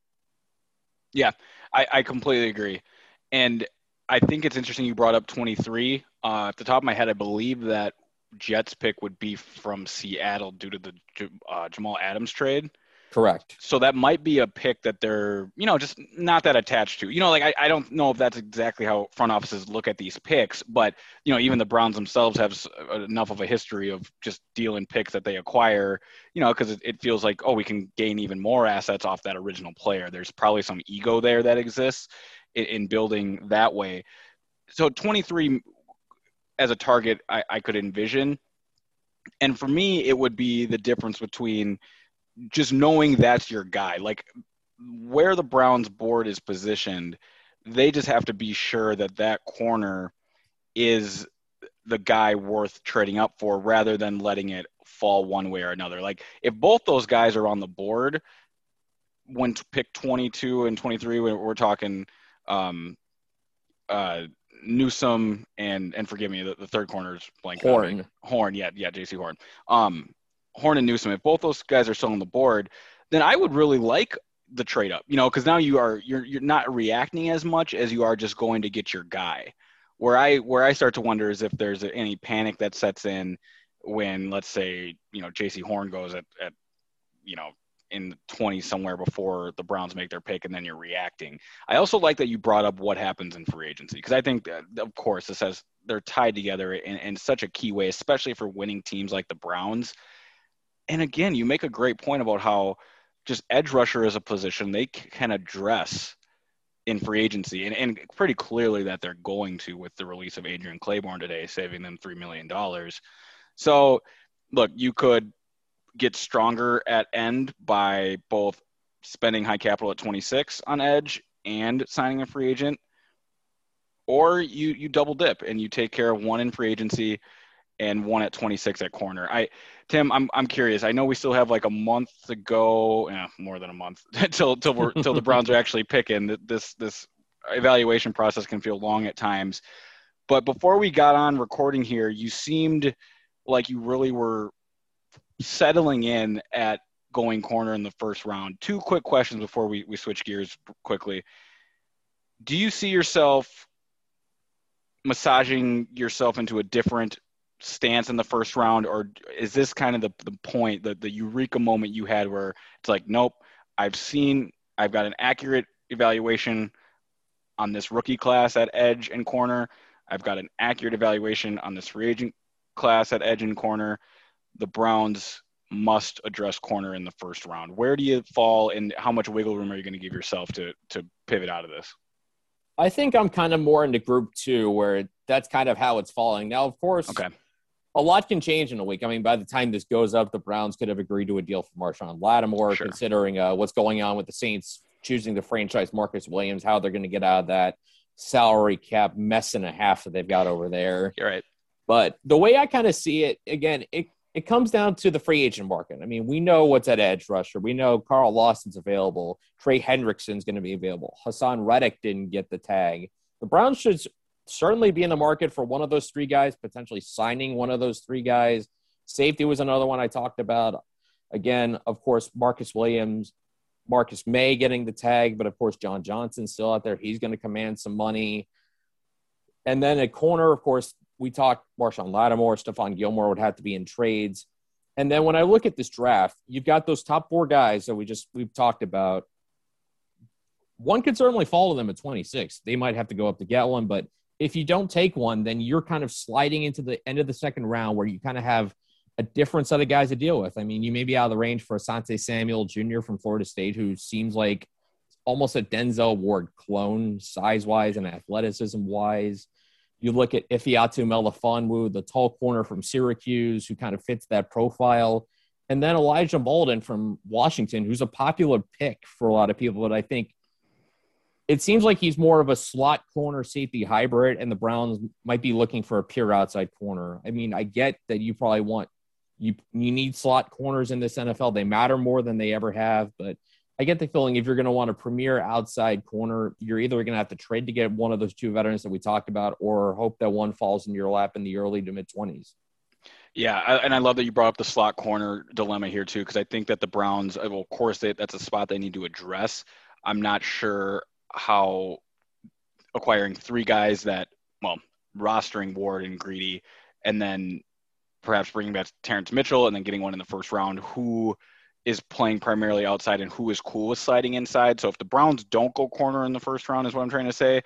Yeah, I, I, completely agree. And I think it's interesting you brought up 23. Uh, at the top of my head, I believe that Jets pick would be from Seattle due to the uh, Jamal Adams trade. Correct. So that might be a pick that they're, you know, just not that attached to. You know, like I, I don't know if that's exactly how front offices look at these picks, but you know, even the Browns themselves have enough of a history of just dealing picks that they acquire, you know, because it, it feels like oh, we can gain even more assets off that original player. There's probably some ego there that exists in, in building that way. So 23 as a target, I, I could envision, and for me, it would be the difference between just knowing that's your guy, like where the Browns board is positioned, they just have to be sure that that corner is the guy worth trading up for rather than letting it fall one way or another. Like if both those guys are on the board when pick 22 and 23, we're, we're talking um, uh, Newsome and and forgive me, the, the third corner is blank. Horn. Horn, yeah, yeah, Jaycee Horn. Um, Horn and Newsome, if both those guys are still on the board, then I would really like the trade up, you know, because now you are you're you're not reacting as much as you are just going to get your guy. Where I where I start to wonder is if there's any panic that sets in when let's say you know Jaycee Horn goes at, at you know in the 20 somewhere before the Browns make their pick and then you're reacting. I also like that you brought up what happens in free agency because I think that, of course this has they're tied together in, in such a key way, especially for winning teams like the Browns and again, you make a great point about how just edge rusher is a position they can address in free agency, and, and pretty clearly that they're going to with the release of Adrian Clayborn today, saving them $3 million. So, look, you could get stronger at end by both spending high capital at 26 on edge and signing a free agent, or you, you double dip and you take care of one in free agency and one at 26 at corner. I Tim, I'm I'm curious. I know we still have like a month to go, eh, more than a month till till we're till the Browns are actually picking. This this evaluation process can feel long at times. But before we got on recording here, you seemed like you really were settling in at going corner in the first round. Two quick questions before we, we switch gears quickly. Do you see yourself massaging yourself into a different stance in the first round, or is this kind of the, the point, the, the eureka moment you had where it's like, nope, I've seen, I've got an accurate evaluation on this rookie class at edge and corner. I've got an accurate evaluation on this free agent class at edge and corner. The Browns must address corner in the first round. Where do you fall, and how much wiggle room are you going to give yourself to to pivot out of this? I think I'm kind of more into group two, where that's kind of how it's falling. Now, of course, okay a lot can change in a week. I mean, by the time this goes up, the Browns could have agreed to a deal for Marshon Lattimore, sure. considering uh, what's going on with the Saints choosing to franchise Marcus Williams, how they're going to get out of that salary cap mess and a half that they've got over there. You're right. But the way I kind of see it, again, it, it comes down to the free agent market. I mean, we know what's at edge rusher. We know Carl Lawson's available. Trey Hendrickson's going to be available. Haason Reddick didn't get the tag. The Browns should certainly be in the market for one of those three guys, potentially signing one of those three guys. Safety was another one I talked about. Again, of course, Marcus Williams, Marcus Maye getting the tag, but of course, John Johnson's still out there. He's going to command some money. And then at corner, of course, we talked Marshon Lattimore, Stephon Gilmore would have to be in trades. And then when I look at this draft, you've got those top four guys that we just we've talked about. One could certainly follow them at 26. They might have to go up to get one, but if you don't take one, then you're kind of sliding into the end of the second round where you kind of have a different set of guys to deal with. I mean, you may be out of the range for Asante Samuel Jr. from Florida State, who seems like almost a Denzel Ward clone, size wise and athleticism wise. You look at Ifeatu Melifonwu, the tall corner from Syracuse, who kind of fits that profile. And then Elijah Molden from Washington, who's a popular pick for a lot of people, but I think it seems like he's more of a slot corner safety hybrid, and the Browns might be looking for a pure outside corner. I mean, I get that you probably want you you need slot corners in this NFL. They matter more than they ever have, but I get the feeling if you're going to want a premier outside corner, you're either going to have to trade to get one of those two veterans that we talked about, or hope that one falls in your lap in the early to mid twenties. Yeah, and I love that you brought up the slot corner dilemma here too, because I think that the Browns, uh, well, of course, they, that's a spot they need to address. I'm not sure how acquiring three guys that, well, rostering Ward and Greedy, and then perhaps bringing back Terrance Mitchell and then getting one in the first round who is playing primarily outside and who is cool with sliding inside. So if the Browns don't go corner in the first round, is what I'm trying to say,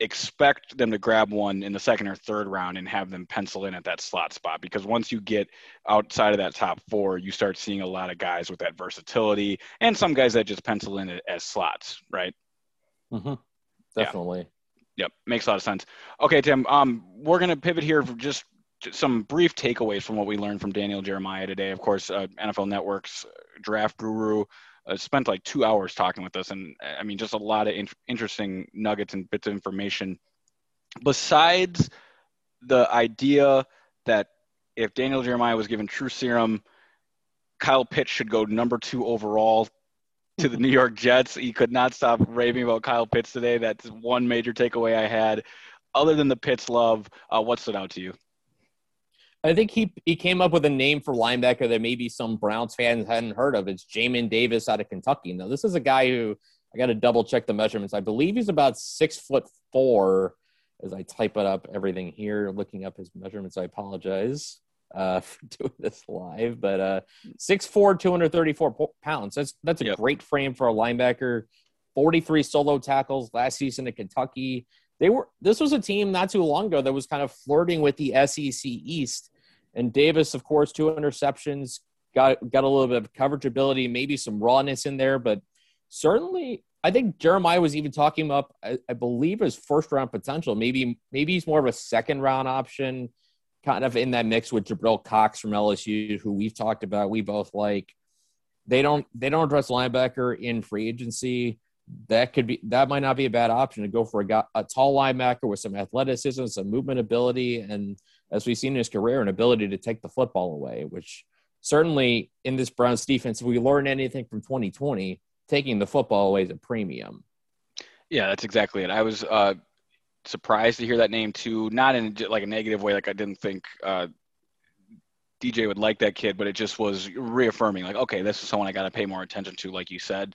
expect them to grab one in the second or third round and have them pencil in at that slot spot. Because once you get outside of that top four, you start seeing a lot of guys with that versatility and some guys that just pencil in as slots, right? Mm-hmm. Definitely. Yeah. Yep, makes a lot of sense. Okay, Tim. Um, we're gonna pivot here for just some brief takeaways from what we learned from Daniel Jeremiah today. Of course, uh, NFL Network's draft guru uh, spent like two hours talking with us, and I mean, just a lot of in- interesting nuggets and bits of information. Besides the idea that if Daniel Jeremiah was given true serum, Kyle Pitts should go number two overall to the New York Jets. He could not stop raving about Kyle Pitts today. That's one major takeaway I had. Other than the Pitts love, uh, what stood out to you? I think he he came up with a name for linebacker that maybe some Browns fans hadn't heard of. It's Jamin Davis out of Kentucky. Now, this is a guy who I got to double check the measurements. I believe he's about six foot four. As I type it up, everything here, looking up his measurements. I apologize uh, for doing this live, but uh, 6'4", 234 pounds. That's that's a yep. great frame for a linebacker. 43 solo tackles last season at Kentucky they were this was a team not too long ago that was kind of flirting with the SEC East. And Davis, of course, two interceptions, got got a little bit of coverage ability, maybe some rawness in there, but certainly I think Jeremiah was even talking about I, I believe his first round potential. Maybe maybe he's more of a second round option, kind of in that mix with Jabril Cox from LSU, who we've talked about. We both like. They don't they don't address linebacker in free agency that could be that might not be a bad option to go for a, guy, a tall linebacker with some athleticism, some movement ability, and as we've seen in his career, an ability to take the football away. Which certainly in this Browns defense, if we learn anything from 2020, taking the football away is a premium. Yeah, that's exactly it. I was uh, surprised to hear that name too, not in like a negative way. Like I didn't think uh, DJ would like that kid, but it just was reaffirming. Like, okay, this is someone I got to pay more attention to. Like you said,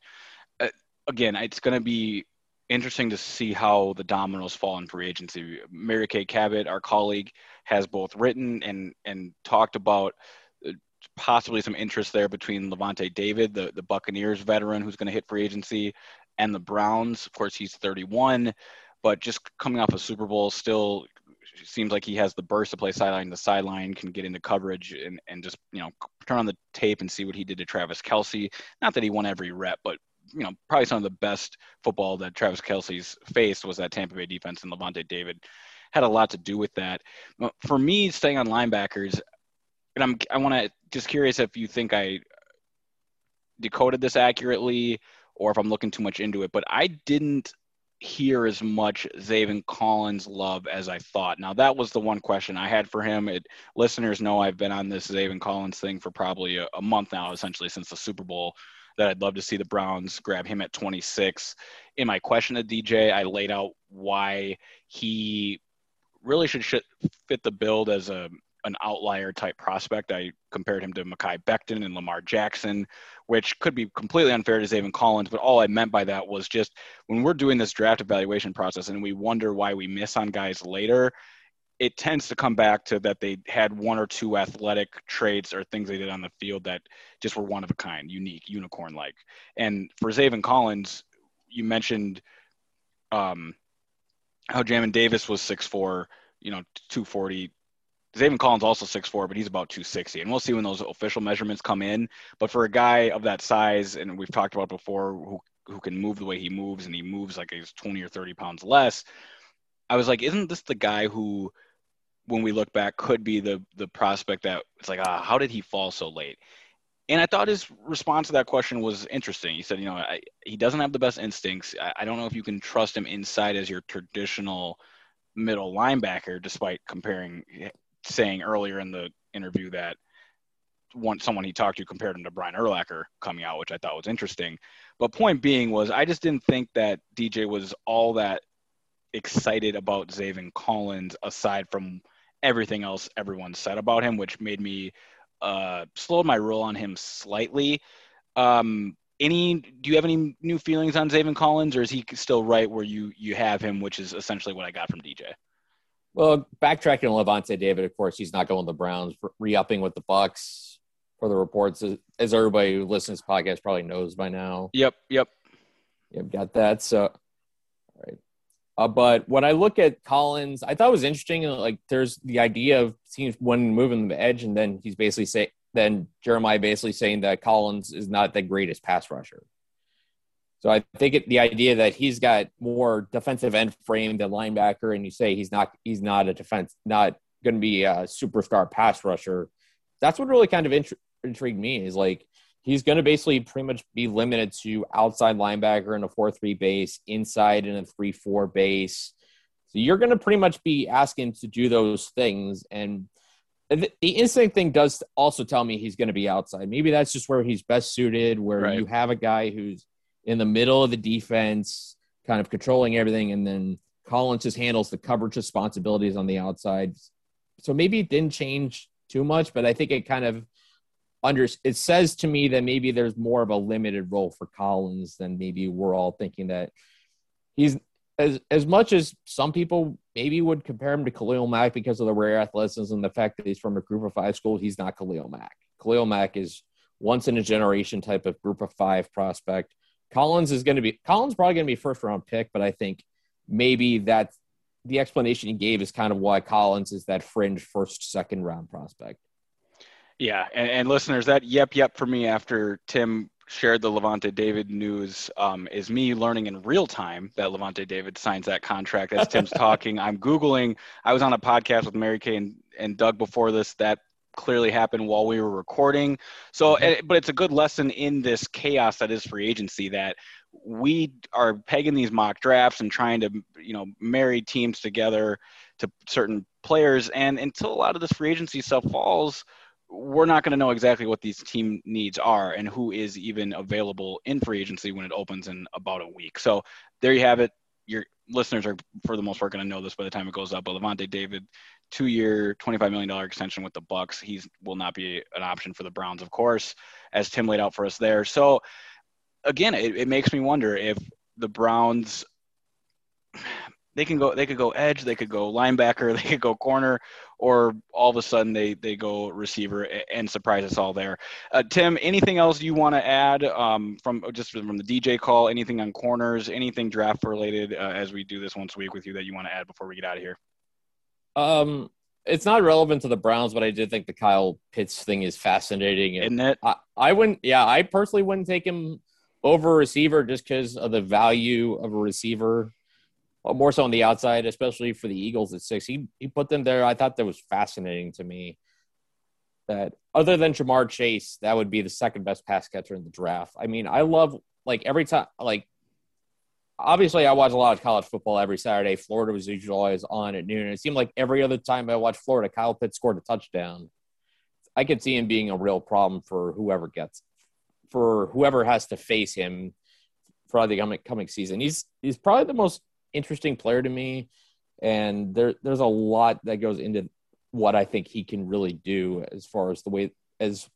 again, it's going to be interesting to see how the dominoes fall in free agency. Mary Kay Cabot, our colleague, has both written and and talked about uh, possibly some interest there between Lavonte David, the, the Buccaneers veteran who's going to hit free agency, and the Browns. Of course, he's 31, but just coming off a Super Bowl, still seems like he has the burst to play sideline to sideline, can get into coverage and, and just, you know, turn on the tape and see what he did to Travis Kelce. Not that he won every rep, but you know, probably some of the best football that Travis Kelce's faced was that Tampa Bay defense, and Lavonte David had a lot to do with that. For me, staying on linebackers, and I'm I want to just curious if you think I decoded this accurately or if I'm looking too much into it, but I didn't hear as much Zaven Collins love as I thought. Now that was the one question I had for him. It, listeners know I've been on this Zaven Collins thing for probably a, a month now, essentially since the Super Bowl that I'd love to see the Browns grab him at 26. In my question to DJ, I laid out why he really should fit the build as a an outlier type prospect. I compared him to Mekhi Becton and Lamar Jackson, which could be completely unfair to Zaven Collins. But all I meant by that was just when we're doing this draft evaluation process and we wonder why we miss on guys later, it tends to come back to that they had one or two athletic traits or things they did on the field that just were one of a kind, unique, unicorn like. And for Zaven Collins, you mentioned um, how Jamin Davis was six four, you know, 240. Zaven Collins also six four, but he's about 260. And we'll see when those official measurements come in. But for a guy of that size, and we've talked about before, who who can move the way he moves, and he moves like he's 20 or 30 pounds less, I was like, isn't this the guy who, when we look back, could be the the prospect that it's like, ah, how did he fall so late? And I thought his response to that question was interesting. He said, you know, I, he doesn't have the best instincts. I, I, don't know if you can trust him inside as your traditional middle linebacker, despite comparing, saying earlier in the interview that one someone he talked to compared him to Brian Urlacher coming out, which I thought was interesting. But point being was, I just didn't think that DJ was all that excited about Zaven Collins aside from everything else everyone said about him, which made me uh, slowed my roll on him slightly. Um, any do you have any new feelings on Zaven Collins, or is he still right where you you have him, which is essentially what I got from DJ? Well, backtracking on Lavonte David, of course, he's not going to the Browns, re-upping with the Bucks, For the reports, as everybody who listens to this podcast probably knows by now. Yep, yep, yep, got that. So. Uh, but when I look at Collins, I thought it was interesting. Like, there's the idea of teams when moving the edge, and then he's basically saying, then Jeremiah basically saying that Collins is not the greatest pass rusher. So I think it, the idea that he's got more defensive end frame than linebacker, and you say he's not he's not a defense, not going to be a superstar pass rusher. That's what really kind of int- intrigued me. Is like he's going to basically pretty much be limited to outside linebacker in a 4-3 base, inside in a 3-4 base. So you're going to pretty much be asking to do those things. And the instinct thing does also tell me he's going to be outside. Maybe that's just where he's best suited, where right. you have a guy who's in the middle of the defense, kind of controlling everything, and then Collins just handles the coverage responsibilities on the outside. So maybe it didn't change too much, but I think it kind of under it says to me that maybe there's more of a limited role for Collins than maybe we're all thinking that he's as as much as some people maybe would compare him to Khalil Mack because of the rare athleticism and the fact that he's from a group of five school, he's not Khalil Mack. Khalil Mack is once in a generation type of group of five prospect. Collins is going to be Collins probably going to be first round pick, but I think maybe that the explanation he gave is kind of why Collins is that fringe first second round prospect. Yeah, and, and, listeners, that yep yep for me after Tim shared the Lavonte David news um, is me learning in real time that Lavonte David signs that contract as Tim's talking. I'm googling. I was on a podcast with Mary Kay and, and Doug before this. That clearly happened while we were recording. So, mm-hmm. but it's a good lesson in this chaos that is free agency that we are pegging these mock drafts and trying to you know marry teams together to certain players and until a lot of this free agency stuff falls we're not going to know exactly what these team needs are and who is even available in free agency when it opens in about a week. So there you have it. Your listeners are, for the most part, going to know this by the time it goes up. But Lavonte David, two-year, $25 million extension with the Bucks. He will not be an option for the Browns, of course, as Tim laid out for us there. So again, it, it makes me wonder if the Browns they can go they could go edge they could go linebacker they could go corner or all of a sudden they they go receiver and surprise us all there uh, tim anything else you want to add um, from just from the dj call anything on corners anything draft related uh, as we do this once a week with you that you want to add before we get out of here um it's not relevant to the Browns, but I did think the Kyle Pitts thing is fascinating. Isn't it? I, I wouldn't, yeah, I personally wouldn't take him over a receiver just because of the value of a receiver more so on the outside, especially for the Eagles at six. He he put them there. I thought that was fascinating to me. That other than Ja'Marr Chase, that would be the second best pass catcher in the draft. I mean, I love like every time like obviously I watch a lot of college football every Saturday. Florida was usually always on at noon. And it seemed like every other time I watched Florida, Kyle Pitts scored a touchdown. I could see him being a real problem for whoever gets for whoever has to face him for the coming coming season. He's he's probably the most interesting player to me, and there there's a lot that goes into what I think he can really do as far as the way as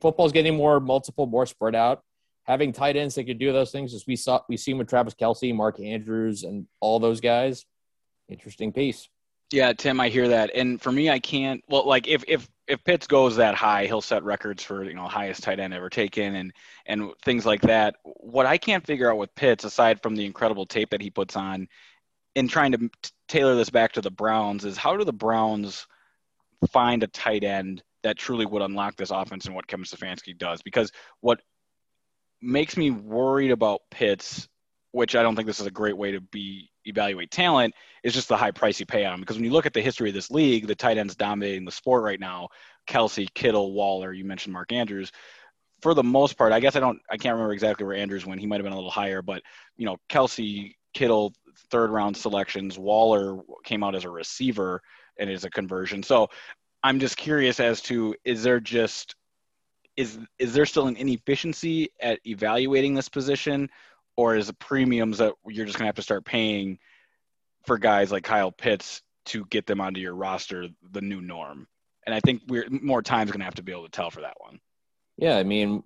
football's getting more multiple, more spread out. Having tight ends that could do those things, as we saw, we seen with Travis Kelce, Mark Andrews, and all those guys. Interesting piece. Yeah, Tim, I hear that, and for me, I can't. Well, like if if if Pitts goes that high, he'll set records for you know highest tight end ever taken, and and things like that. What I can't figure out with Pitts, aside from the incredible tape that he puts on, in trying to tailor this back to the Browns, is how do the Browns find a tight end that truly would unlock this offense and what Kevin Stefanski does? Because what makes me worried about Pitts, which I don't think this is a great way to be evaluate talent, is just the high price you pay on him. Because when you look at the history of this league, the tight ends dominating the sport right now, Kelce, Kittle, Waller, you mentioned Mark Andrews. For the most part, I guess I don't, I can't remember exactly where Andrews went. He might have been a little higher, but you know, Kelce, Kittle, third round selections. Waller came out as a receiver and is a conversion. So I'm just curious as to is there just is is there still an inefficiency at evaluating this position, or is the premiums that you're just gonna have to start paying for guys like Kyle Pitts to get them onto your roster the new norm? And I think we're more time's gonna have to be able to tell for that one. Yeah, I mean,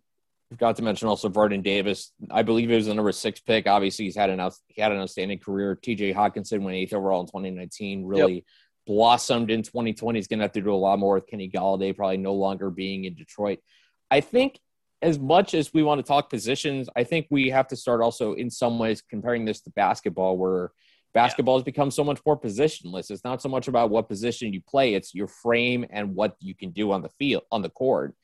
forgot to mention also Vernon Davis. I believe he was the number six pick. Obviously, he's had an out, he had an outstanding career. T.J. Hockenson went eighth overall in 2019. Really yep. blossomed in 2020. He's going to have to do a lot more with Kenny Golladay probably no longer being in Detroit. I think as much as we want to talk positions, I think we have to start also in some ways comparing this to basketball, where basketball yeah. has become so much more positionless. It's not so much about what position you play; it's your frame and what you can do on the field, on the court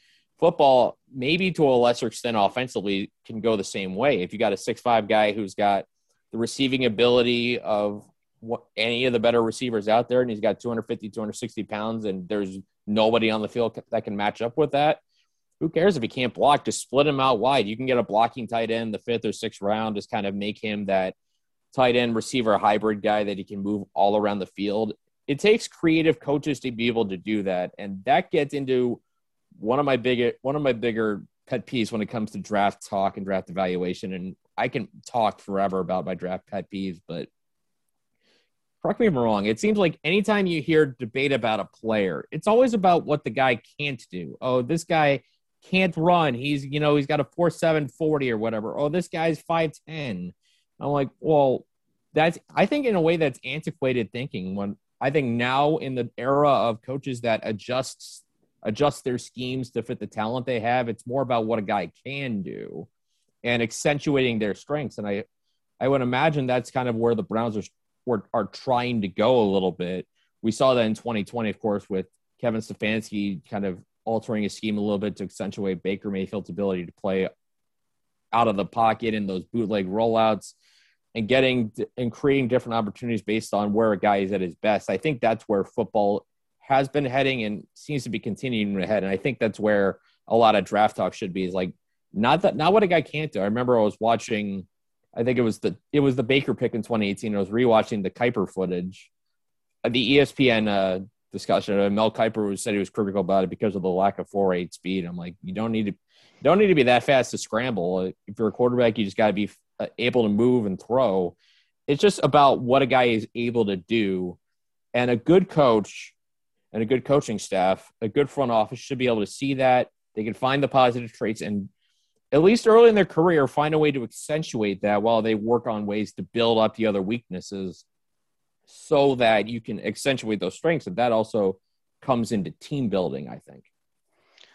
football, maybe to a lesser extent offensively, can go the same way. If you got a six-five guy who's got the receiving ability of what, any of the better receivers out there, and he's got 250, 260 pounds, and there's nobody on the field that can match up with that. Who cares if he can't block? Just split him out wide. You can get a blocking tight end the fifth or sixth round, just kind of make him that tight end receiver hybrid guy that he can move all around the field. It takes creative coaches to be able to do that. And that gets into one of my big one of my bigger pet peeves when it comes to draft talk and draft evaluation. And I can talk forever about my draft pet peeves, but correct me if I'm wrong. It seems like anytime you hear debate about a player, it's always about what the guy can't do. Oh, this guy can't run. He's, you know, he's got a 4 7 40 or whatever. Oh, this guy's 5'10. I'm like, well, that's, I think in a way that's antiquated thinking when I think now in the era of coaches that adjusts adjust their schemes to fit the talent they have. It's more about what a guy can do and accentuating their strengths. And I, I would imagine that's kind of where the Browns are, are, are trying to go a little bit. We saw that in 2020, of course, with Kevin Stefanski kind of altering his scheme a little bit to accentuate Baker Mayfield's ability to play out of the pocket in those bootleg rollouts and getting and creating different opportunities based on where a guy is at his best. I think that's where football has been heading and seems to be continuing ahead. And I think that's where a lot of draft talk should be is like not that not what a guy can't do. I remember I was watching, I think it was the it was the Baker pick in 2018. I was rewatching the Kiper footage, the ESPN uh, discussion. Mel Kiper said he was critical about it because of the lack of four eight speed. I'm like, you don't need to don't need to be that fast to scramble. If you're a quarterback, you just got to be uh, able to move and throw. It's just about what a guy is able to do, and a good coach and a good coaching staff, a good front office should be able to see that. They can find the positive traits and at least early in their career, find a way to accentuate that while they work on ways to build up the other weaknesses so that you can accentuate those strengths. And that also comes into team building, I think.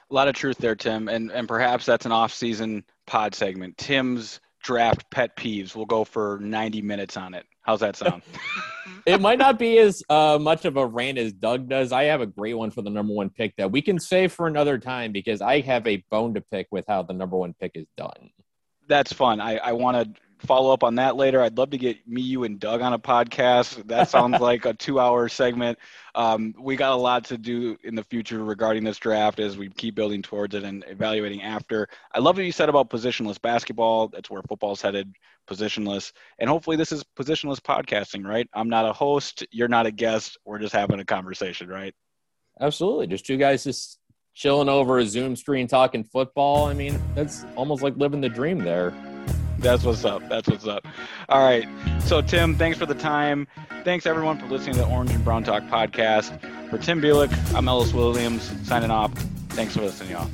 A lot of truth there, Tim. And and perhaps that's an off-season pod segment. Tim's draft pet peeves. We'll go for 90 minutes on it. How's that sound? it might not be as uh, much of a rant as Doug does. I have a great one for the number one pick that we can save for another time because I have a bone to pick with how the number one pick is done. That's fun. I, I want to follow up on that later. I'd love to get me, you, and Doug on a podcast. That sounds like a two-hour segment. Um, we got a lot to do in the future regarding this draft as we keep building towards it and evaluating after. I love what you said about positionless basketball. That's where football's headed, positionless. And hopefully, this is positionless podcasting, right? I'm not a host. You're not a guest. We're just having a conversation, right? Absolutely. Just two guys just chilling over a Zoom screen talking football. I mean, that's almost like living the dream there. That's what's up. That's what's up. All right. So, Tim, thanks for the time. Thanks, everyone, for listening to the Orange and Brown Talk podcast. For Tim Bielik, I'm Ellis Williams signing off. Thanks for listening, y'all.